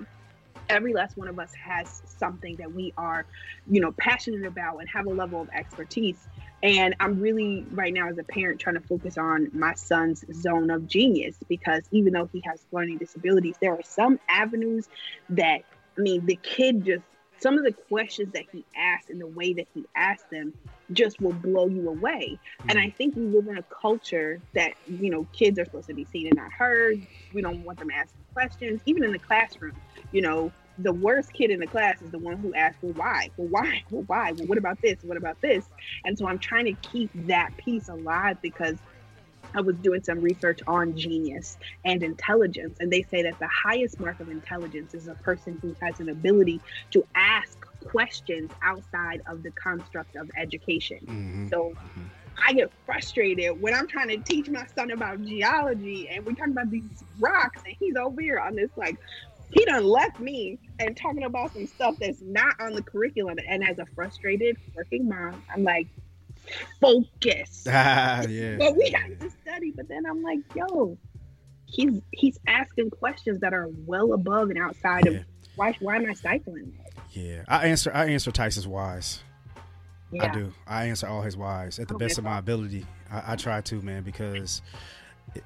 every last one of us has something that we are, you know, passionate about and have a level of expertise. And I'm really right now as a parent trying to focus on my son's zone of genius because even though he has learning disabilities, there are some avenues that I mean the kid just some of the questions that he asks and the way that he asks them just will blow you away. Mm-hmm. And I think we live in a culture that, you know, kids are supposed to be seen and not heard. We don't want them asking questions, even in the classroom. You know, the worst kid in the class is the one who asks, well, why? Well, why? (laughs) Well, why? Well, what about this? What about this? And so I'm trying to keep that piece alive because I was doing some research on genius and intelligence, and they say that the highest mark of intelligence is a person who has an ability to ask questions outside of the construct of education. Mm-hmm. So mm-hmm. I get frustrated when I'm trying to teach my son about geology and we're talking about these rocks, and he's over here on this like he done left me and talking about some stuff that's not on the curriculum. And as a frustrated working mom, I'm like, focus. (laughs)
Ah, yeah.
but we have to study. But then I'm like, yo, he's he's asking questions that are well above and outside yeah. of why why am I stifling
Yeah, I answer I answer Tyson's whys. Yeah. I do. I answer all his whys at the okay, best of my ability. I, I, try to, man, because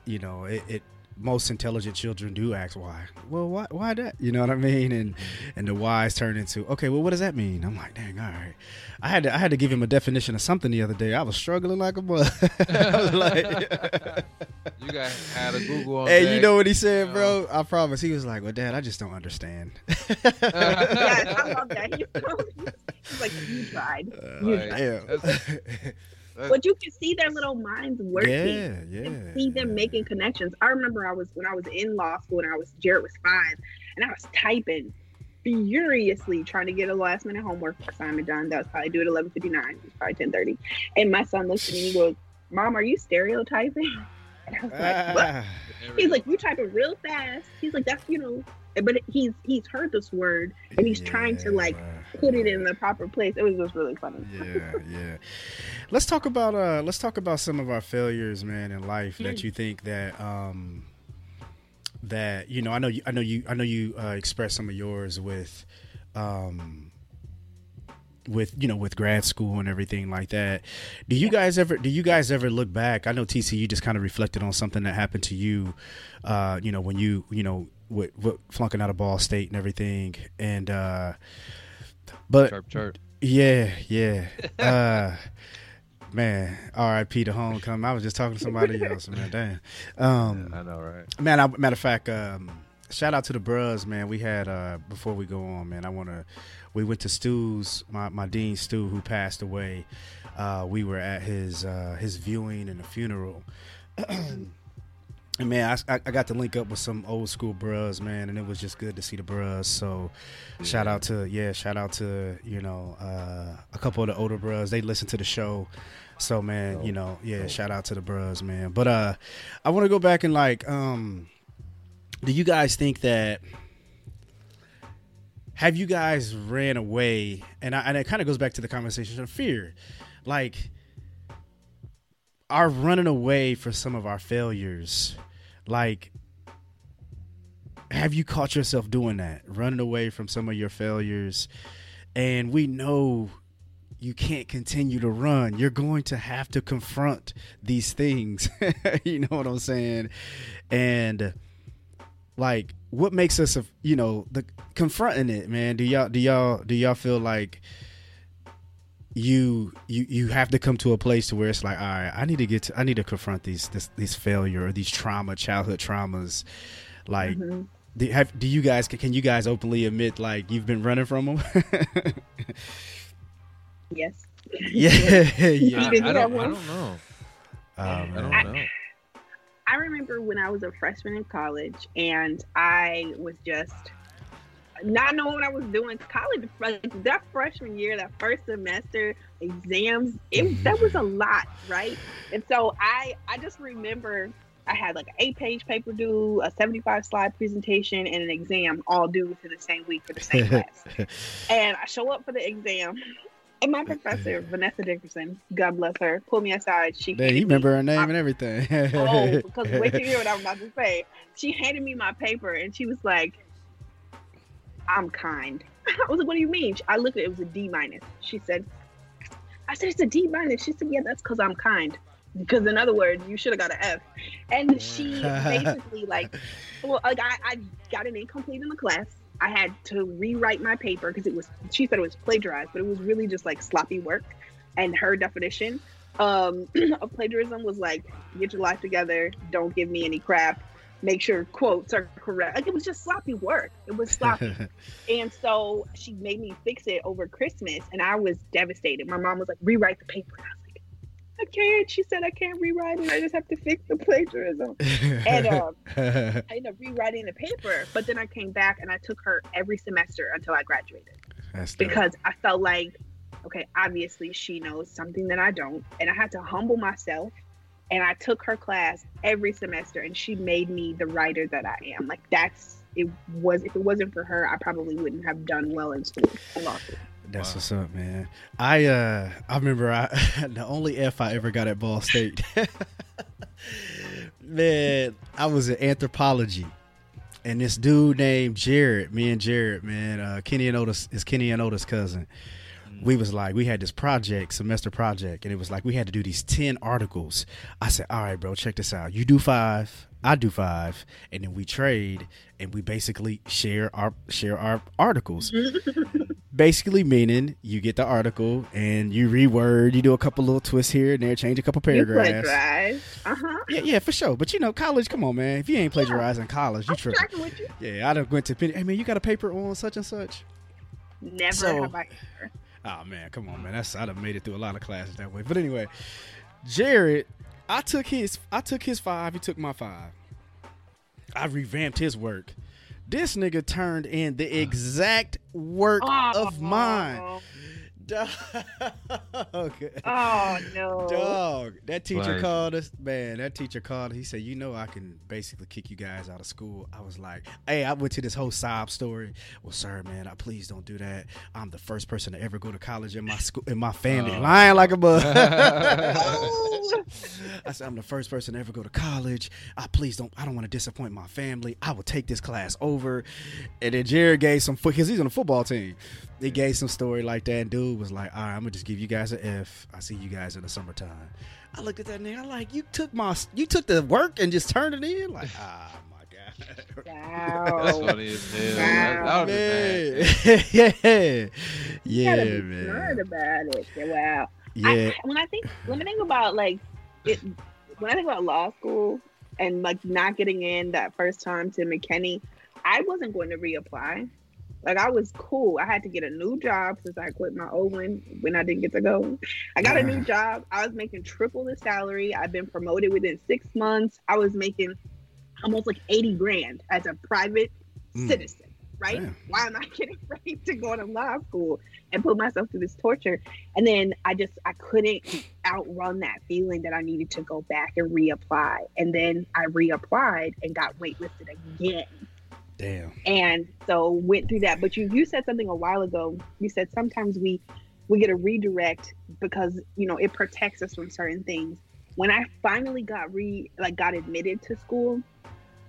you know it, it most intelligent children do ask why. Well, why, why that? You know what I mean? And and the whys turn into okay. Well, what does that mean? I'm like, dang, all right. I had to I had to give him a definition of something the other day. I was struggling like a mud. (laughs) like, (laughs)
you got had a Google on.
Hey, you know what he said, bro? I promise. He was like, "Well, Dad, I just don't understand." (laughs)
yeah, I love that. He's like, "You tried. You uh, tried." Yeah but you can see their little minds working. Yeah, yeah. see them making connections. I remember I was when I was in law school and I was Jared was five, and I was typing furiously trying to get a last minute homework assignment done. That was probably due at eleven fifty nine. It was probably ten thirty. And my son looks at me and (sighs) goes, "Mom, are you stereotyping?" (laughs) And I was like, "What?" Ah. He's like, "You typing real fast." He's like, "That's you know." But he's he's heard this word and he's yeah, trying to like put it in the proper place. It was just really funny.
yeah, yeah. Let's talk about uh let's talk about some of our failures, man, in life mm. that you think that um that you know I know you I know you I know you uh, express some of yours with um with you know with grad school and everything like that. Do you guys ever do you guys ever look back? I know TC, you just kind of reflected on something that happened to you, uh, you know, when you you know with, with flunking out of Ball State and everything, and uh, but
Chirp, chirp.
yeah, yeah. (laughs) Uh, man, R.I.P. to homecoming. I was just talking to somebody else, man. Damn. Um,
I know, right?
man, I, matter of fact, um, shout out to the Bros, man. We had uh, before we go on, man. I want to. We went to Stu's, my my dean Stu, who passed away. Uh, we were at his uh, his viewing and the funeral. (clears throat) And man, I, I got to link up with some old school bros, man, and it was just good to see the bros. So, shout out to yeah, shout out to you know uh, a couple of the older bros. They listen to the show, so man, you know yeah, shout out to the bros, man. But uh, I want to go back and like, um, do you guys think that? Have you guys ran away? And I, and it kind of goes back to the conversation of fear, like our running away for some of our failures. Like have you caught yourself doing that? Running away from some of your failures. And we know you can't continue to run. You're going to have to confront these things. (laughs) You know what i'm saying? And like what makes us you know the confronting it man? Do y'all do y'all do y'all feel like you you you have to come to a place to where it's like all right i need to get to i need to confront these this these failure or these trauma childhood traumas like
Mm-hmm.
do, have, do you guys can you guys openly admit like you've been running from them (laughs)
Yes. (laughs)
yeah (laughs) yeah
Did
I don't, I don't know.
Oh,
I don't know.
I remember when I was a freshman in college and I was just not knowing what I was doing. College, like that freshman year, that first semester, exams, it that was a lot, right? And so I, I just remember I had like an eight-page paper due, a seventy-five slide presentation, and an exam all due to the same week for the same (laughs) class. And I show up for the exam. And my professor, (laughs) Vanessa Dickerson, God bless her, pulled me aside. She
Dang, you
me
remember her name and everything
oh, because wait till (laughs) you hear what I'm about to say. She handed me my paper and she was like, I'm kind. (laughs) I was like, what do you mean? I looked at it, it was a D minus. She said, I said, it's a D minus. She said, yeah, that's because I'm kind. Because in other words, you should have got an F. And she (laughs) basically like, well, like I, I got an incomplete in the class. I had to rewrite my paper because it was, she said it was plagiarized, but it was really just like sloppy work. And her definition um, (clears throat) of plagiarism was like, get your life together, don't give me any crap, make sure quotes are correct. Like it was just sloppy work. It was sloppy. (laughs) and so she made me fix it over Christmas, and I was devastated. My mom was like, rewrite the paper. And I was like, I can't. She said I can't rewrite it. I just have to fix the plagiarism. And um, (laughs) I ended up rewriting the paper, but then I came back and I took her every semester until I graduated
That's dope.
because I felt like, okay, obviously she knows something that I don't, and I had to humble myself. And I took her class every semester, and she made me the writer that I am. Like that's it was. If it wasn't for her, I probably wouldn't have done well in school. I lost it.
That's
Wow.
what's up, man. I uh I remember I (laughs) the only F I ever got at Ball State. (laughs) man, I was in anthropology. And this dude named Jared, me and Jared, man, uh Kenny and Otis is Kenny and Otis' cousin. We was like, we had this project, semester project, and it was like we had to do these 10 articles. I said, All right, bro, check this out. You do five, I do five, and then we trade and we basically share our share our articles (laughs) basically meaning you get the article and you reword, you do a couple little twists here and there, change a couple paragraphs.
plagiarized. Uh huh.
Yeah, yeah, for sure. But you know, college, come on, man. If you ain't plagiarizing college, you tripping.
with you.
Yeah, I done went to. Hey man, you got a paper on such and such?
Never
So-
have I.
Oh man, come on, man. That's I'd have made it through a lot of classes that way. But anyway, Jared, I took his I took his five, he took my five. I revamped his work. This nigga turned in the exact work ah. of mine. Dog. (laughs)
Oh no.
Dog. That teacher
Like-
called us. Man, that teacher called. He said, You know, I can basically kick you guys out of school. I was like, Hey, I went to this whole sob story. Well, sir, man, I please don't do that. I'm the first person to ever go to college in my school, in my family.
Oh.
Lying like a bug. (laughs) I said, I'm the first person to ever go to college. I please don't. I don't want to disappoint my family. I will take this class over. And then Jared gave some because he's on the football team. He gave some story like that. And dude was like, all right, I'm gonna just give you guys an F. I see you guys in the summertime. I looked at that nigga. I'm like, you took my, you took the work and just turned it in. Like, ah, my god.
That's
Wow.
funny as hell.
Wow.
That, that was bad.
Man. (laughs) yeah, yeah, man.
smart about it. Wow.
Yeah,
I, when I think when I think about like it, when I think about law school and like not getting in that first time to McKinney, I wasn't going to reapply. Like I was cool. I had to get a new job since I quit my old one when I didn't get to go. I got a new job. I was making triple the salary. I've been promoted within six months. I was making almost like eighty grand as a private
Mm.
citizen. Right?
Damn.
Why am I (laughs) getting ready to go to law school and put myself through this torture? And then I just I couldn't outrun that feeling that I needed to go back and reapply. And then I reapplied and got waitlisted again.
Damn.
And so went through that. But you you said something a while ago. You said sometimes we we get a redirect because you know it protects us from certain things. When I finally got re like got admitted to school,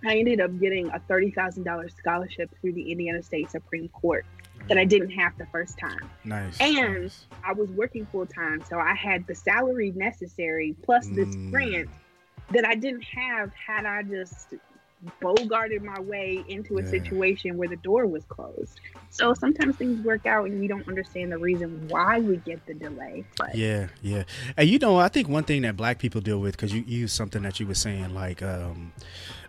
I ended up getting a thirty thousand dollars scholarship through the Indiana State Supreme Court that I didn't have the first time.
Nice.
And-
nice.
I was working full time, so I had the salary necessary plus this
Mm.
grant that I didn't have had I just bogarted my way into a
Yeah.
situation where the door was closed. So sometimes things work out and we don't understand the reason why we get the delay. But
Yeah, yeah. And you know, I think one thing that black people deal with because you use something that you were saying, like, um,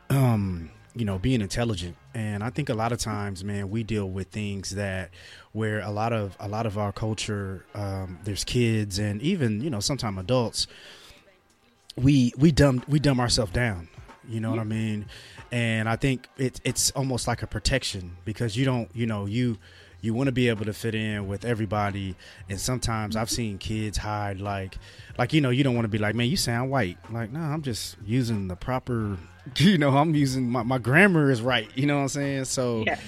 um, you know, being intelligent, and I think a lot of times, man, we deal with things that where a lot of a lot of our culture, um, there's kids and even you know sometimes adults, we we dumb we dumb ourselves down. You know what I mean? And I think it, it's almost like a protection because you don't, you know, you you want to be able to fit in with everybody. And sometimes i've seen kids hide like like you know you don't want to be like man you sound white. Like no i'm just using the proper (laughs) you know i'm using my, my grammar is right you know what i'm saying? So
Yeah.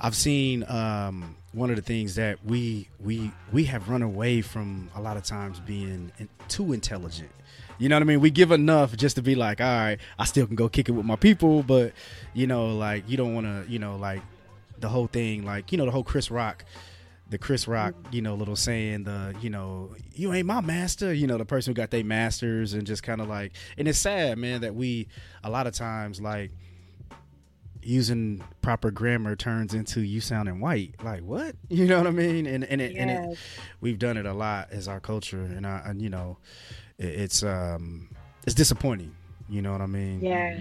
i've seen um one of the things that we we we have run away from a lot of times being too intelligent you know what I mean? We give enough just to be like, all right, I still can go kick it with my people, but you know, like you don't want to, you know, like the whole thing, like you know, the whole Chris Rock, the Chris Rock, you know, little saying, the you know, you ain't my master, you know, the person who got their masters and just kind of like, and it's sad, man, that we a lot of times like using proper grammar turns into you sounding white. Like what? (laughs) You know what I mean? And and it, and it, we've done it a lot as our culture, and I and you know, it's um it's disappointing. You know what I mean?
Yeah.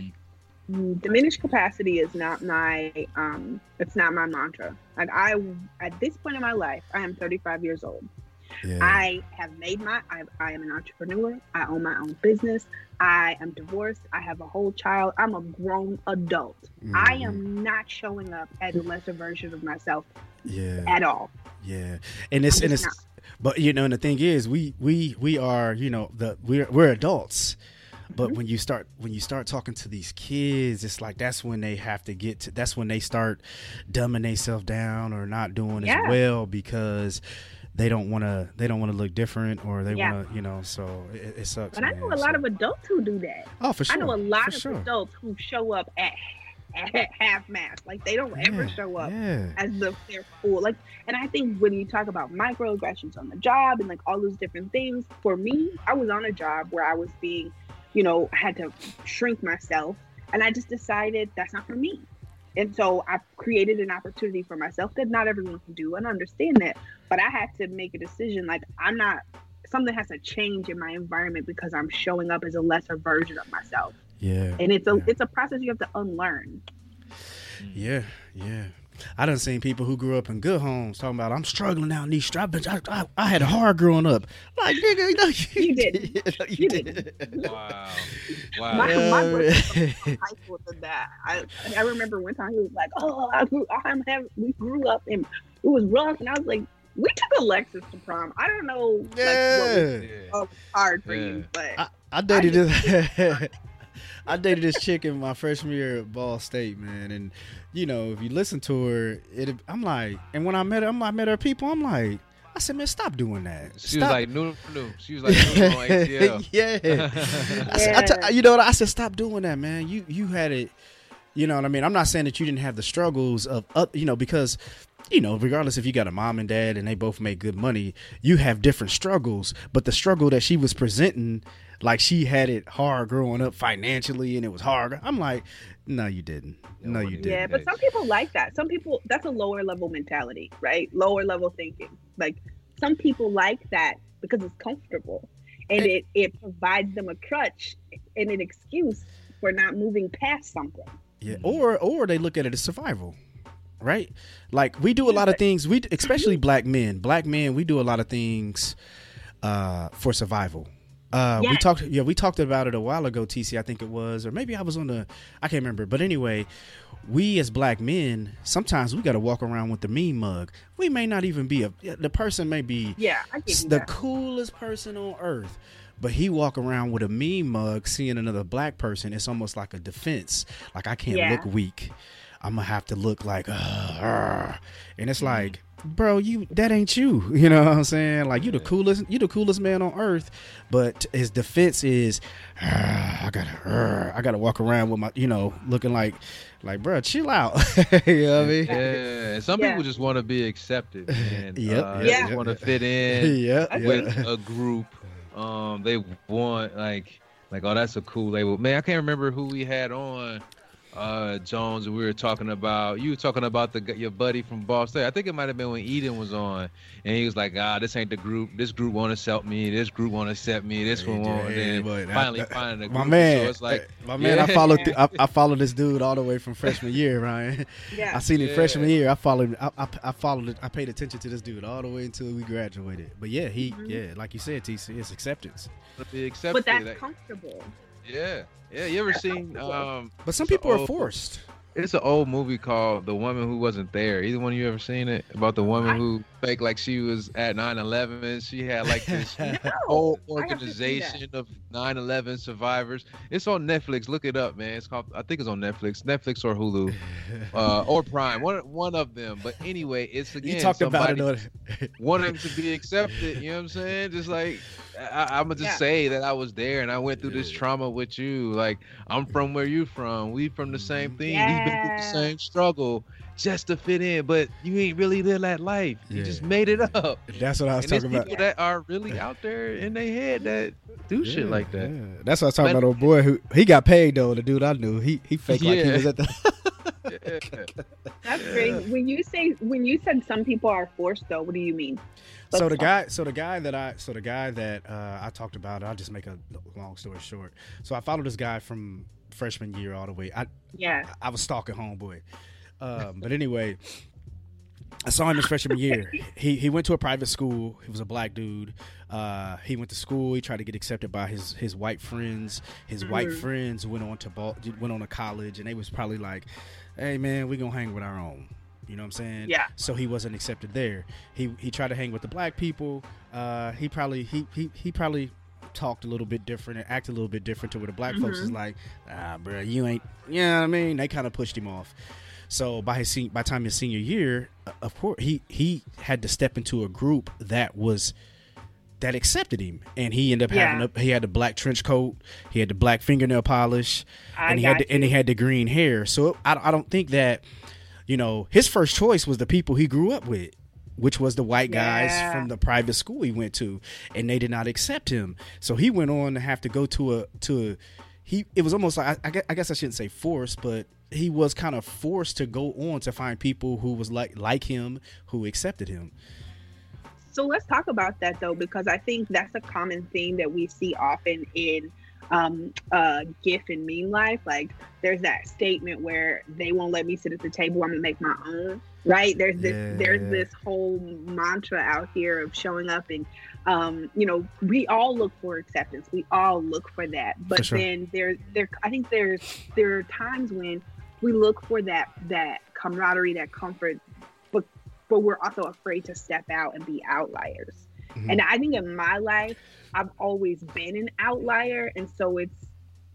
Mm, Diminished capacity is not my um it's not my mantra. Like I at this point in my life, I am 35 years old.
Yeah.
I have made my I, I am an entrepreneur. I own my own business. I am divorced. I have a whole child. I'm a grown adult. I
Mhm.
am not showing up as a lesser version of myself
Yeah.
at all.
Yeah. And it's
I'm
and it's but you know, and the thing is, we we we are you know the we're we're adults. But
Mm-hmm.
when you start when you start talking to these kids, it's like that's when they have to get to. That's when they start dumbing themselves down or not doing
Yeah.
as well because they don't want to they don't want to look different or they
Yeah.
want to you know. So it, it sucks.
But I know
man.
a lot of adults who do that.
oh for sure
I know a lot
for
of
sure.
adults who show up at half mask. Like they don't ever show up
Yeah.
as the they're full. Like, and I think when you talk about microaggressions on the job and like all those different things, for me, I was on a job where I was being, you know, I had to shrink myself, and I just decided that's not for me. And so I created an opportunity for myself that not everyone can do, and I understand that. But I had to make a decision. Like, I'm not. Something has to change in my environment because I'm showing up as a lesser version of myself,
Yeah.
and it's a
Yeah.
it's a process you have to unlearn.
Yeah, yeah. I done seen people who grew up in good homes talking about I'm struggling out in these straps. I, I, I had it hard growing up. Like nigga, no, you,
You didn't. (laughs)
No, you,
You
didn't.
Wow. Wow.
My,
Uh,
my brother was from (laughs) high school did that. I I remember one time he was like, "Oh, I grew, I'm having, we grew up and it was rough," and I was like, "We took Alexis to prom. I don't know, like, what
yeah.
was hard for
Yeah.
you, but
I, I dated this. (laughs) I dated this chick in my freshman year at Ball State, man, and you know if you listen to her, it I'm like, and when I met her, I'm, I met her people, I'm like, I said, man, stop doing that.
She
Stop.
was like, no, no. She was like, no, on ATL.
yeah. I said, I
Yeah.
t- you know what? I said, stop doing that, man. You you had it. You know what I mean? I'm not saying that you didn't have the struggles of, uh, you know, because, you know, regardless if you got a mom and dad and they both make good money, you have different struggles. But the struggle that she was presenting, like she had it hard growing up financially and it was hard. I'm like, no, you didn't. No, you didn't.
Yeah, but some people like that. Some people that's a lower level mentality, right? Lower level thinking. Like some people like that because it's comfortable and
And-
it, it provides them a crutch and an excuse for not moving past something.
Yeah, or or they look at it as survival, right? Like we do a lot of things. We especially (laughs) black men. Black men, we do a lot of things uh, for survival. Uh, We talked, yeah, we talked about it a while ago. TC, I think it was, or maybe I was on the, I can't remember. But anyway, we as black men, sometimes we got to walk around with the mean mug. We may not even be a. The person may be
Yeah, I give you
the
that.
coolest person on earth but he walk around with a mean mug seeing another black person it's almost like a defense like i can't
Yeah.
look weak i'm gonna have to look like uh, uh. and it's
Mm-hmm.
like bro you that ain't you (laughs) you know what i'm saying like you the coolest you the coolest man on earth but his defense is uh, i gotta uh, i gotta walk around with my you know looking like like bro chill out (laughs) you know what i mean
Yeah, some
Yeah.
people just want to be accepted (laughs) and
Yep,
uh, they
Yeah.
just want to fit in
yeah,
with
yeah.
a group. Um, they want like like oh that's a cool label. Man, I can't remember who we had on uh Jones. We were talking about you were talking about the your buddy from Ball State. I think it might have been when Eden was on, and he was like, ah, this ain't the group. This group won't accept me. This group won't accept me. This one won't. And then
but I-
finally
I-
finding a
my man,
So it's like
my man. I followed. th- I, I followed this dude all the way from freshman year, (laughs) Ryan.
Yeah.
I seen him
Yeah.
freshman year. I followed. I, I, I followed. It, I paid attention to this dude all the way until we graduated. But yeah, he.
Mhm.
Yeah, like you said, TC, it's acceptance.
to be accepted.
but that's
Like,
comfortable.
Yeah, yeah. You ever seen um?
But some
So
people are forced.
It's an old movie called The Woman Who Wasn't There. Either one of you ever seen it? About the woman
I-
who faked like she was at 9/11. She had like (laughs) this
No,
whole
I have to see that.
organization of 9/11 survivors. It's on Netflix. Look it up, man. It's called. I think it's on Netflix, Netflix or Hulu, (laughs) uh, or Prime. One one of them. But anyway, it's again
you talked about it.
wanting to be accepted. You know what I'm saying? Just like I, I'm gonna just
Yeah.
say that I was there and I went through this trauma with you. Like I'm from where you from. We from the same mm-hmm. thing. We've been through the same struggle just to fit in. But you ain't really lived that life. You just made it up.
that's what I was
And there's
talking
people
about.
that are really out there in their head that do shit like that.
yeah. That's what I was talking
But-
about. Old boy who he got paid though. The dude I knew, he he faked like he
Yeah.
was at the. (laughs) (laughs)
Yeah.
That's great. When you say when you said some people are forced though, what do you mean?
so
Let's
the
talk.
guy so the guy that i so the guy that uh, i talked about i'll just make a long story short so i followed this guy from freshman year all the way i
Yeah.
i was stalking homeboy um, but anyway i saw him his freshman year (laughs) he he went to a private school he was a black dude uh, he went to school he tried to get accepted by his his white friends his white
Mhm.
friends went on to Bal- went on to college and they was probably like hey man we gonna hang with our own you know what i'm saying
Yeah.
so he wasn't accepted there. He he tried to hang with the black people. Uh, he probably he he he probably talked a little bit different and acted a little bit different to where the black folks is like, ah, bro, you ain't. You know what I mean? They kind of pushed him off. So by his by time his senior year, uh, of course he he had to step into a group that was that accepted him, and he ended up having
Yeah.
a, he had the black trench coat, he had the black fingernail polish,
I
and he had the, and he had the green hair. So I, I don't think that you know his first choice was the people he grew up with, which was the white guys
Yeah.
from the private school he went to, and they did not accept him. So he went on to have to go to a to a he. It was almost like I, I guess- I guess I shouldn't say forced, but he was kind of forced to go on to find people who was like like him who accepted him.
So let's talk about that though, because I think that's a common theme that we see often in um, uh, GIF and meme life. Like, there's that statement where they won't let me sit at the table. I'm gonna make my own. Right? There's this.
Yeah.
There's this whole mantra out here of showing up, and um, you know, we all look for acceptance. We all look for that. But
sure.
then there, there. I think there's there are times when we look for that that camaraderie, that comfort, but we're also afraid to step out and be outliers.
Mhm.
And I think in my life, I've always been an outlier, and so it's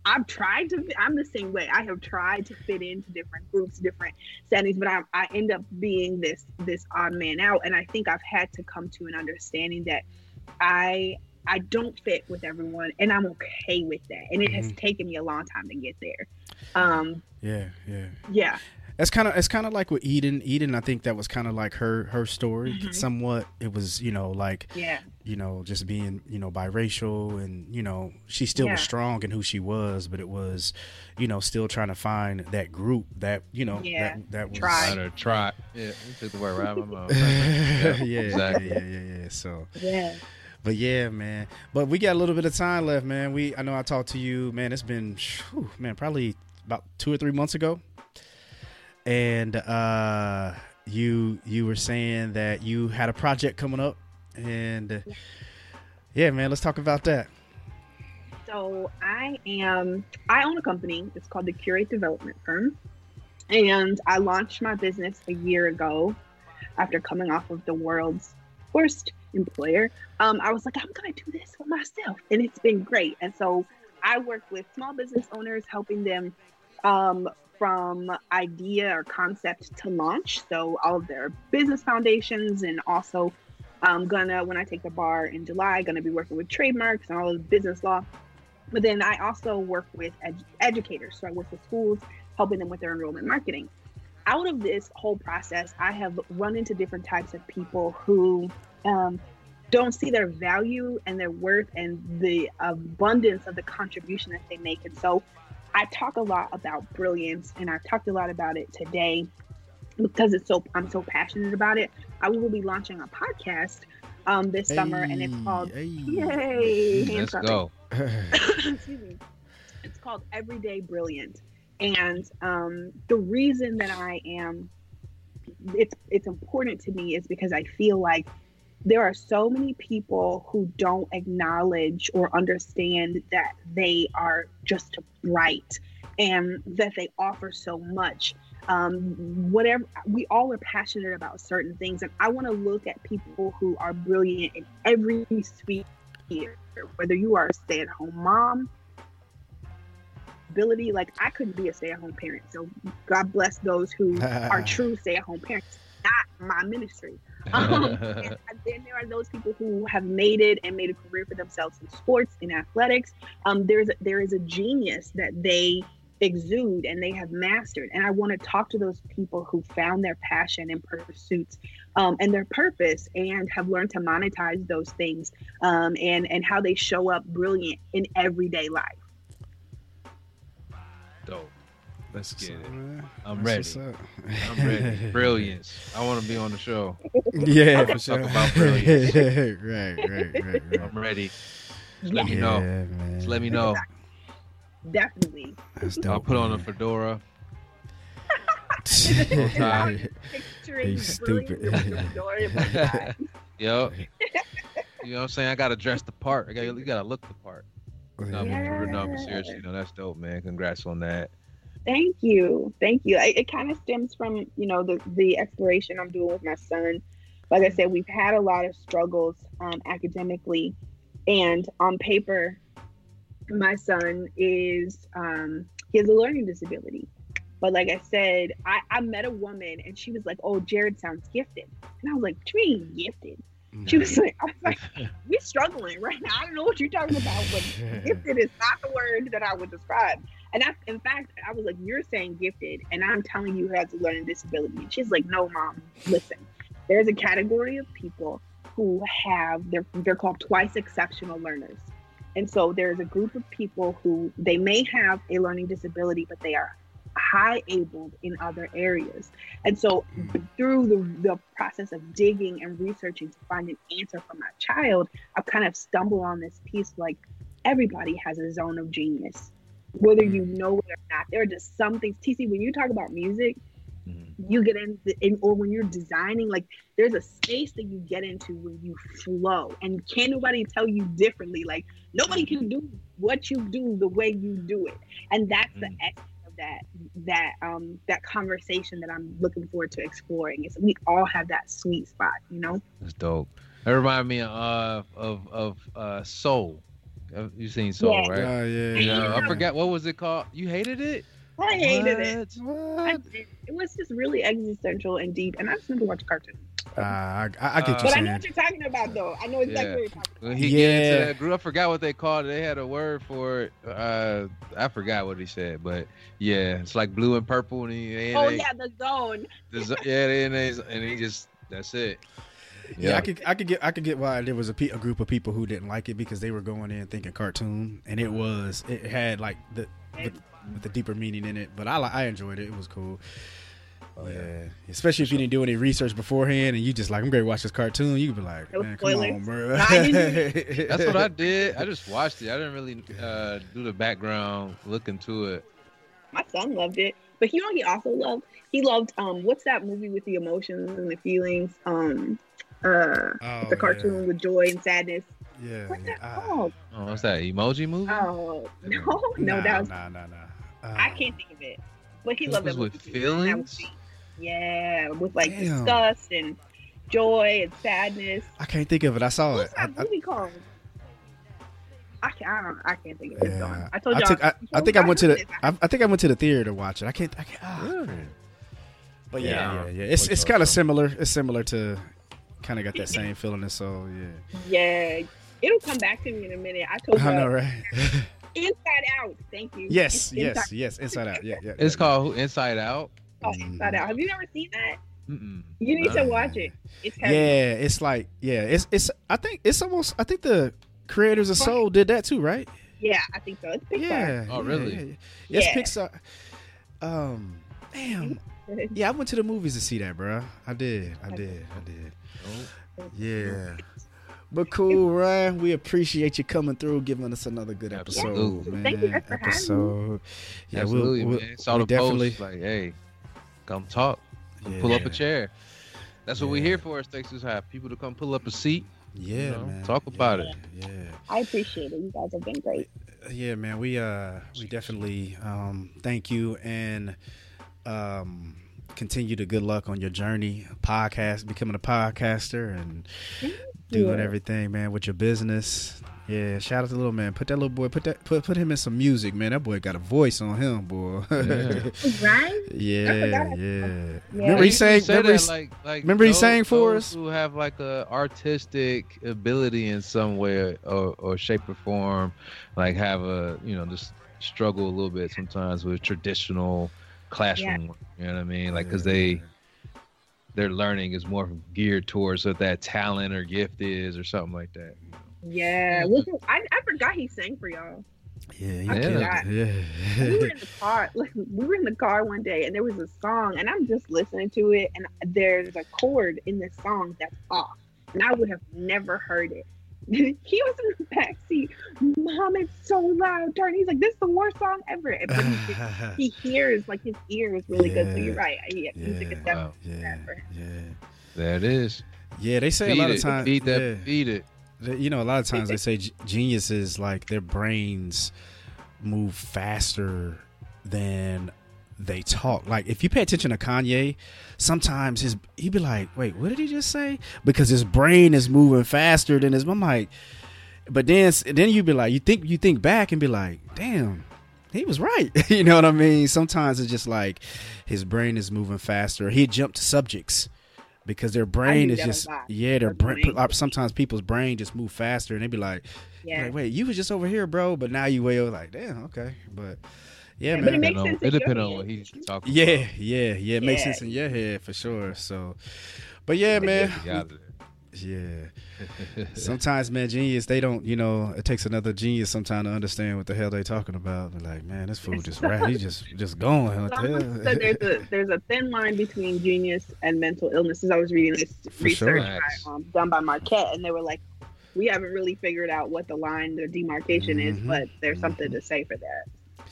I've tried to. I'm the same way. I have tried to fit into different groups, different settings, but I, I end up being this this odd man out. And I think I've had to come to an understanding that I I don't fit with everyone, and I'm okay with that. And it mm-hmm. has taken me a long time to get there. Um,
yeah, yeah,
yeah.
That's kind of it's kind of like with Eden. Eden, I think that was kind of like her her story. Mm-hmm. Somewhat, it was you know like
yeah,
you know just being you know biracial and you know she still yeah. was strong in who she was, but it was you know still trying to find that group that you know
yeah.
that that was
try try yeah you took the word right out of my mouth. (laughs) (laughs)
yeah, yeah, exactly. yeah, yeah, yeah. So
yeah.
But yeah, man. But we got a little bit of time left, man. We I know I talked to you, man. It's been, whew, man, probably about two or three months ago and uh, you you were saying that you had a project coming up, and uh, yeah, man, let's talk about that.
So I am I own a company. It's called the Curate Development Firm, and I launched my business a year ago after coming off of the world's worst employer. Um, I was like, I'm gonna do this for myself, and it's been great. And so I work with small business owners, helping them um, from idea or concept to launch. So all of their business foundations and also I'm gonna when I take the bar in July, gonna be working with trademarks and all of business law. But then I also work with ed- educators. So I work with schools, helping them with their enrollment marketing. Out of this whole process, I have run into different types of people who um, don't see their value and their worth and the abundance of the contribution that they make. And so I talk a lot about brilliance, and I've talked a lot about it today because it's so I'm so passionate about it. I will be launching a podcast um, this hey, summer, and it's called hey. Yay!
Let's go. (laughs)
Excuse me. It's called Everyday Brilliant, and um, the reason that I am it's it's important to me is because I feel like there are so many people who don't acknowledge or understand that they are just bright and that they offer so much. Um, whatever we all are passionate about certain things, and I want to look at people who are brilliant in every sphere. Whether you are a stay-at-home mom, ability, like I couldn't be a stay-at-home parent. So God bless those who are (laughs) true stay-at-home parents. Not my ministry. Um, (laughs) and then there are those people who have made it and made a career for themselves in sports, in athletics. Um, there's there is a genius that they exude and they have mastered. And I want to talk to those people who found their passion and pursuits um, and their purpose and have learned to monetize those things um, and and how they show up brilliant in everyday life.
Dope. Let's get it. I'm ready. (laughs) I'm ready. Brilliance. I want to be on the show.
Yeah, for sure.
Talk about (laughs) brilliance.
right, right, right, right.
I'm ready. Just let me know. Yeah, Just let me know.
Definitely.
That's dope,
I'll put on a fedora. (laughs)
He's stupid.
yep. You know what I'm saying? I gotta dress the part. I got you gotta look the part. No, yeah. no, but seriously, you know, that's dope, man. Congrats on that.
Thank you, thank you. It, it kind of stems from you know the the exploration I'm doing with my son. Like I said, we've had a lot of struggles um, academically, and on paper, my son is um, he has a learning disability. But like I said, I, I met a woman and she was like, "Oh, Jared sounds gifted," and I was like, "What do you mean gifted?" She was like, I was like, we're struggling right now. I don't know what you're talking about, but (laughs) gifted is not the word that I would describe. And in fact, I was like, you're saying gifted, and I'm telling you who has a learning disability. And she's like, no, mom, listen. There's a category of people who have they're they're called twice exceptional learners. And so there's a group of people who they may have a learning disability, but they are high abled in other areas. And so through the, the process of digging and researching to find an answer for my child, I've kind of stumbled on this piece like everybody has a zone of genius whether you know it or not. There are just some things. TC, when you talk about music, mm-hmm. you get in, the, in, or when you're designing, like there's a space that you get into when you flow, and can't nobody tell you differently. Like nobody can do what you do the way you do it, and that's mm-hmm. the essence of that that um that conversation that I'm looking forward to exploring. Is we all have that sweet spot, you know.
That's dope. That reminded me of of of uh, soul Uh, You seen Soul,
Yeah.
right?
Oh yeah.
You know, I
Yeah.
forgot what was it called. You hated it?
I hated it.
What?
I
What?
It was just really existential and deep, and I just never watched cartoons.
Uh, I, I, I get you
Uh,
But I know what you're talking about, though. I know exactly
Yeah.
what you're talking
When
about.
he get
Yeah.
that group, I forgot what they called it. They had a word for it. Uh, I forgot what he said, but yeah, it's like blue and purple, and he, and
Oh
they-
yeah, the zone.
there's- yeah, they- and, they- and he just that's it.
Yeah, I could, I could get, I could get why there was a, pe- a group of people who didn't like it because they were going in thinking cartoon, and it was, it had like the, with, with the deeper meaning in it. But I, I enjoyed it. It was cool.
Oh,
yeah. especially if you didn't do any research beforehand, and you just like, I'm gonna watch this cartoon. You could be like, man, come
spoilers.
on, bro. (laughs)
That's what I (laughs) did. I just watched it. I didn't really uh, do the background look into it.
My son loved it, but you know what he also loved? He loved um, what's that movie with the emotions and the feelings? Um, uh,
Oh,
the cartoon with joy and sadness.
Yeah,
What's
yeah.
that called?
Oh, what's that emoji movie?
Oh no, (laughs) no,
nah,
that was
nah, nah, nah. Uh,
I can't think of it. But he loved
was
that
with
movie that
feelings?
Yeah, with like
Damn.
disgust and joy and sadness.
I can't think of it. I saw
What's
it. I,
that
I,
movie called? I can't, I don't. I can't think of it.
yeah.
I told y'all.
took, I, I think I went to the.
I,
I, I think I went to the theater to watch it. I can't. I can't.
Really?
But
Yeah.
yeah, yeah, yeah. It's it's kind of similar. It's similar to, kind of got that same (laughs) feeling. And so yeah,
yeah, it'll come back to me in a minute. I told you. (laughs)
I know, right? (laughs)
Inside Out. Thank you.
yes,
It's
yes,
Inside,
yes. Inside Out. Yeah, yeah.
It's
yeah,
called Inside Out.
oh, Inside Out. Have you never seen that?
Mm-mm.
You need to watch it. It's heavy.
Yeah, it's like yeah, it's it's. I think it's almost. I think the creators of Soul did that too, right?
Yeah, I think so. It's Pixar.
Yeah.
Oh, really?
Yeah, yeah. Yes,
Yeah.
Pixar. Um, damn. Yeah, I went to the movies to see that, bro. I did. I did. I did.
Oh,
Yeah. But cool, Rhyan. We appreciate you coming through, giving us another good episode,
Absolutely.
man.
Thank you guys for having
episode. Yeah,
absolutely,
we'll, we'll,
man. Saw
we
the
definitely.
post. Like, hey, come talk. Come Pull up a chair. That's what we're here for. Is Texas have people to come pull up a seat.
Yeah,
you know,
man.
talk about
Yeah,
it.
Yeah.
I appreciate it. You guys have been great.
yeah man we uh we definitely um thank you and um continue the good luck on your journey podcast becoming a podcaster and doing
you.
everything man with your business yeah shout out to the little man put that little boy put that put, put him in some music man that boy got a voice on him boy
Yeah. (laughs)
Right?
yeah yeah
Yeah.
remember he
usually
sang
say
remember he,
that, like, like
remember he sang for
those
us?
Who have like a artistic ability in some way or, or shape or form, like have a you know just struggle a little bit sometimes with traditional classroom. work, You know what I mean? Like because they their learning is more geared towards what that talent or gift is or something like that.
Yeah. Well, I, I forgot he sang for y'all.
yeah he
I
killed
we were in the car (laughs) like we were in the car one day and there was a song and i'm just listening to it and there's a chord in this song that's off and i would have never heard it (laughs) he was in the back seat mom it's so loud turn he's like this is the worst song ever but he, (laughs) he hears like his ear is really good so you're right he, music is
Yeah.
Wow.
yeah
bad for him.
yeah
There it is.
yeah they say
feed
a lot
it.
of times
feed that.
yeah.
Feed it.
You know, a lot of times (laughs) they say geniuses like their brains move faster than they talk. Like if you pay attention to Kanye, sometimes his he'd be like, "Wait, what did he just say?" Because his brain is moving faster than his. I'm like, but then then you'd be like, you think you think back and be like, "Damn." He was right. (laughs) you know what I mean? Sometimes it's just like his brain is moving faster. He jumped to subjects because their brain is just yeah, their
That's
brain.
Uh,
sometimes people's brain just move faster, and they be like,
yeah
like, wait, you was just over here, bro, but now you way over. Like, damn, okay, but yeah,
Yeah, but it
man.
makes
Depend on-
sense
It depends on what he's talking
yeah,
about.
yeah, yeah. It makes sense in your head for sure. So, but yeah, man,
Get out of there.
yeah. (laughs) Sometimes, man, genius they don't. You know, it takes another genius sometimes to understand what the hell they're talking about. They're like, man, this fool just right. He just just going. What the
Someone said there's a there's a thin line between genius and mental illnesses. I was reading this
For
research
sure.
by, um, done by Marquette, and they were like, we haven't really figured out what the line, the demarcation is,
Mhm.
but there's something to say for that.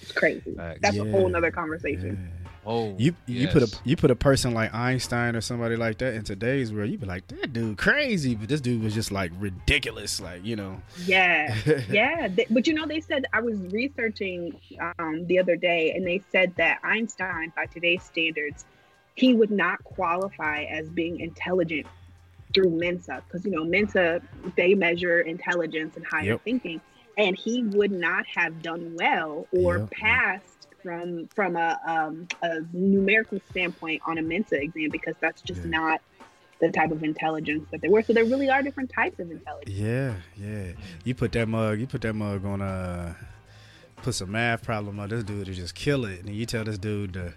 It's crazy.
Facts.
That's
Yeah.
a whole nother conversation.
Yeah.
Oh,
You you put a you put a person like Einstein or somebody like that in today's world, you'd be like, that dude crazy, but this dude was just like ridiculous, like you know.
Yeah, (laughs) yeah. But you know, they said I was researching um, the other day, and they said that Einstein, by today's standards, he would not qualify as being intelligent through Mensa, because you know Mensa they measure intelligence and higher
Yep.
thinking, and he would not have done well or
Yep.
passed from from a um, a numerical standpoint on a Mensa exam because that's just
Yeah.
not the type of intelligence that they were. So there really are different types of intelligence.
Yeah, yeah. You put that mug. You put that mug on. Uh, put some math problem on this dude to just kill it, and you tell this dude to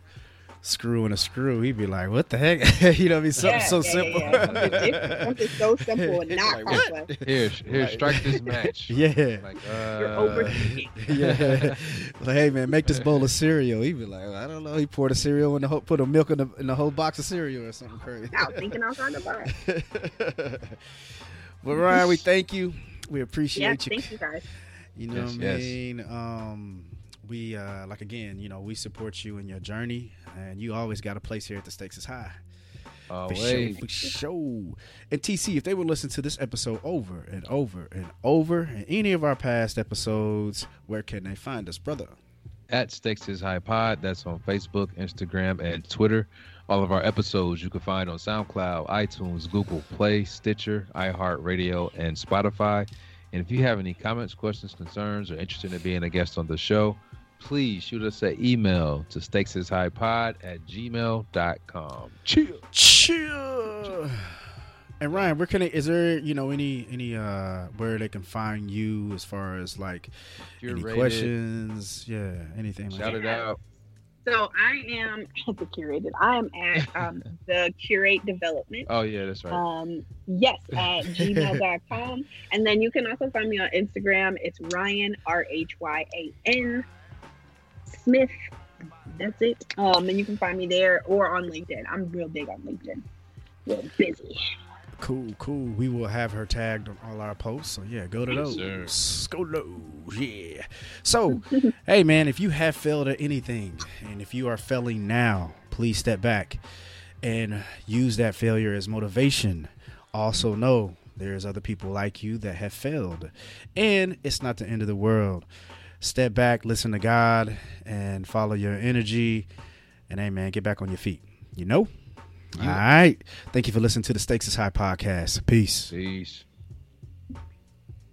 screw in a screw. He'd be like, "What the heck?" (laughs) you know, what I mean, something
Yeah,
so
yeah,
simple.
yeah, yeah. Something, different, something so simple and (laughs) not
Like,
complex.
Here, here, strike this match. (laughs)
Yeah.
Like,
You're
uh,
overthinking.
yeah. Like, hey man, make this bowl of cereal. He'd be like, I don't know. He poured a cereal in the whole, put a milk in the in the whole box of cereal or something crazy.
Out thinking outside the box.
but Rhyan, we thank you. We
Yeah,
appreciate you.
thank you guys.
You know
Yes,
what I
yes.
mean? Um, we uh, like again, you know, we support you in your journey, and you always got a place here at the Stakes is High.
Oh,
For sure, for sure. And TC, if they would listen to this episode over and over and over, and any of our past episodes, where can they find us, brother?
At Stakes is High Pod. That's on Facebook, Instagram, and Twitter. All of our episodes you can find on SoundCloud, iTunes, Google Play, Stitcher, iHeartRadio, and Spotify. And if you have any comments, questions, concerns, or interested in being a guest on the show, please shoot us an email to stakesishighpod at gmail.com. Chill.
Chill. And Rhyan, where can they? Is there you know any any uh where they can find you as far as like any
Curated.
questions? Yeah, anything like
Shout
that.
it out.
So I am (laughs) at the curated. I am at um, (laughs) the curate development.
Oh, yeah, that's right.
Um, yes, at (laughs) gmail.com. And then you can also find me on Instagram. It's Rhyan, R H Y A N Smith. That's it. Um, and you can find me there or on LinkedIn. I'm real big on LinkedIn. Real busy.
Cool, cool. We will have her tagged on all our posts. So yeah, go to
Yes,
those. Go to those. Yeah. So, (laughs) hey man, if you have failed at anything, and if you are failing now, please step back and use that failure as motivation. Also know there's other people like you that have failed, and it's not the end of the world. Step back, listen to God, and follow your energy. And hey man, get back on your feet. You know. All right. Thank you for listening to the Stakes is High podcast. Peace.
Peace.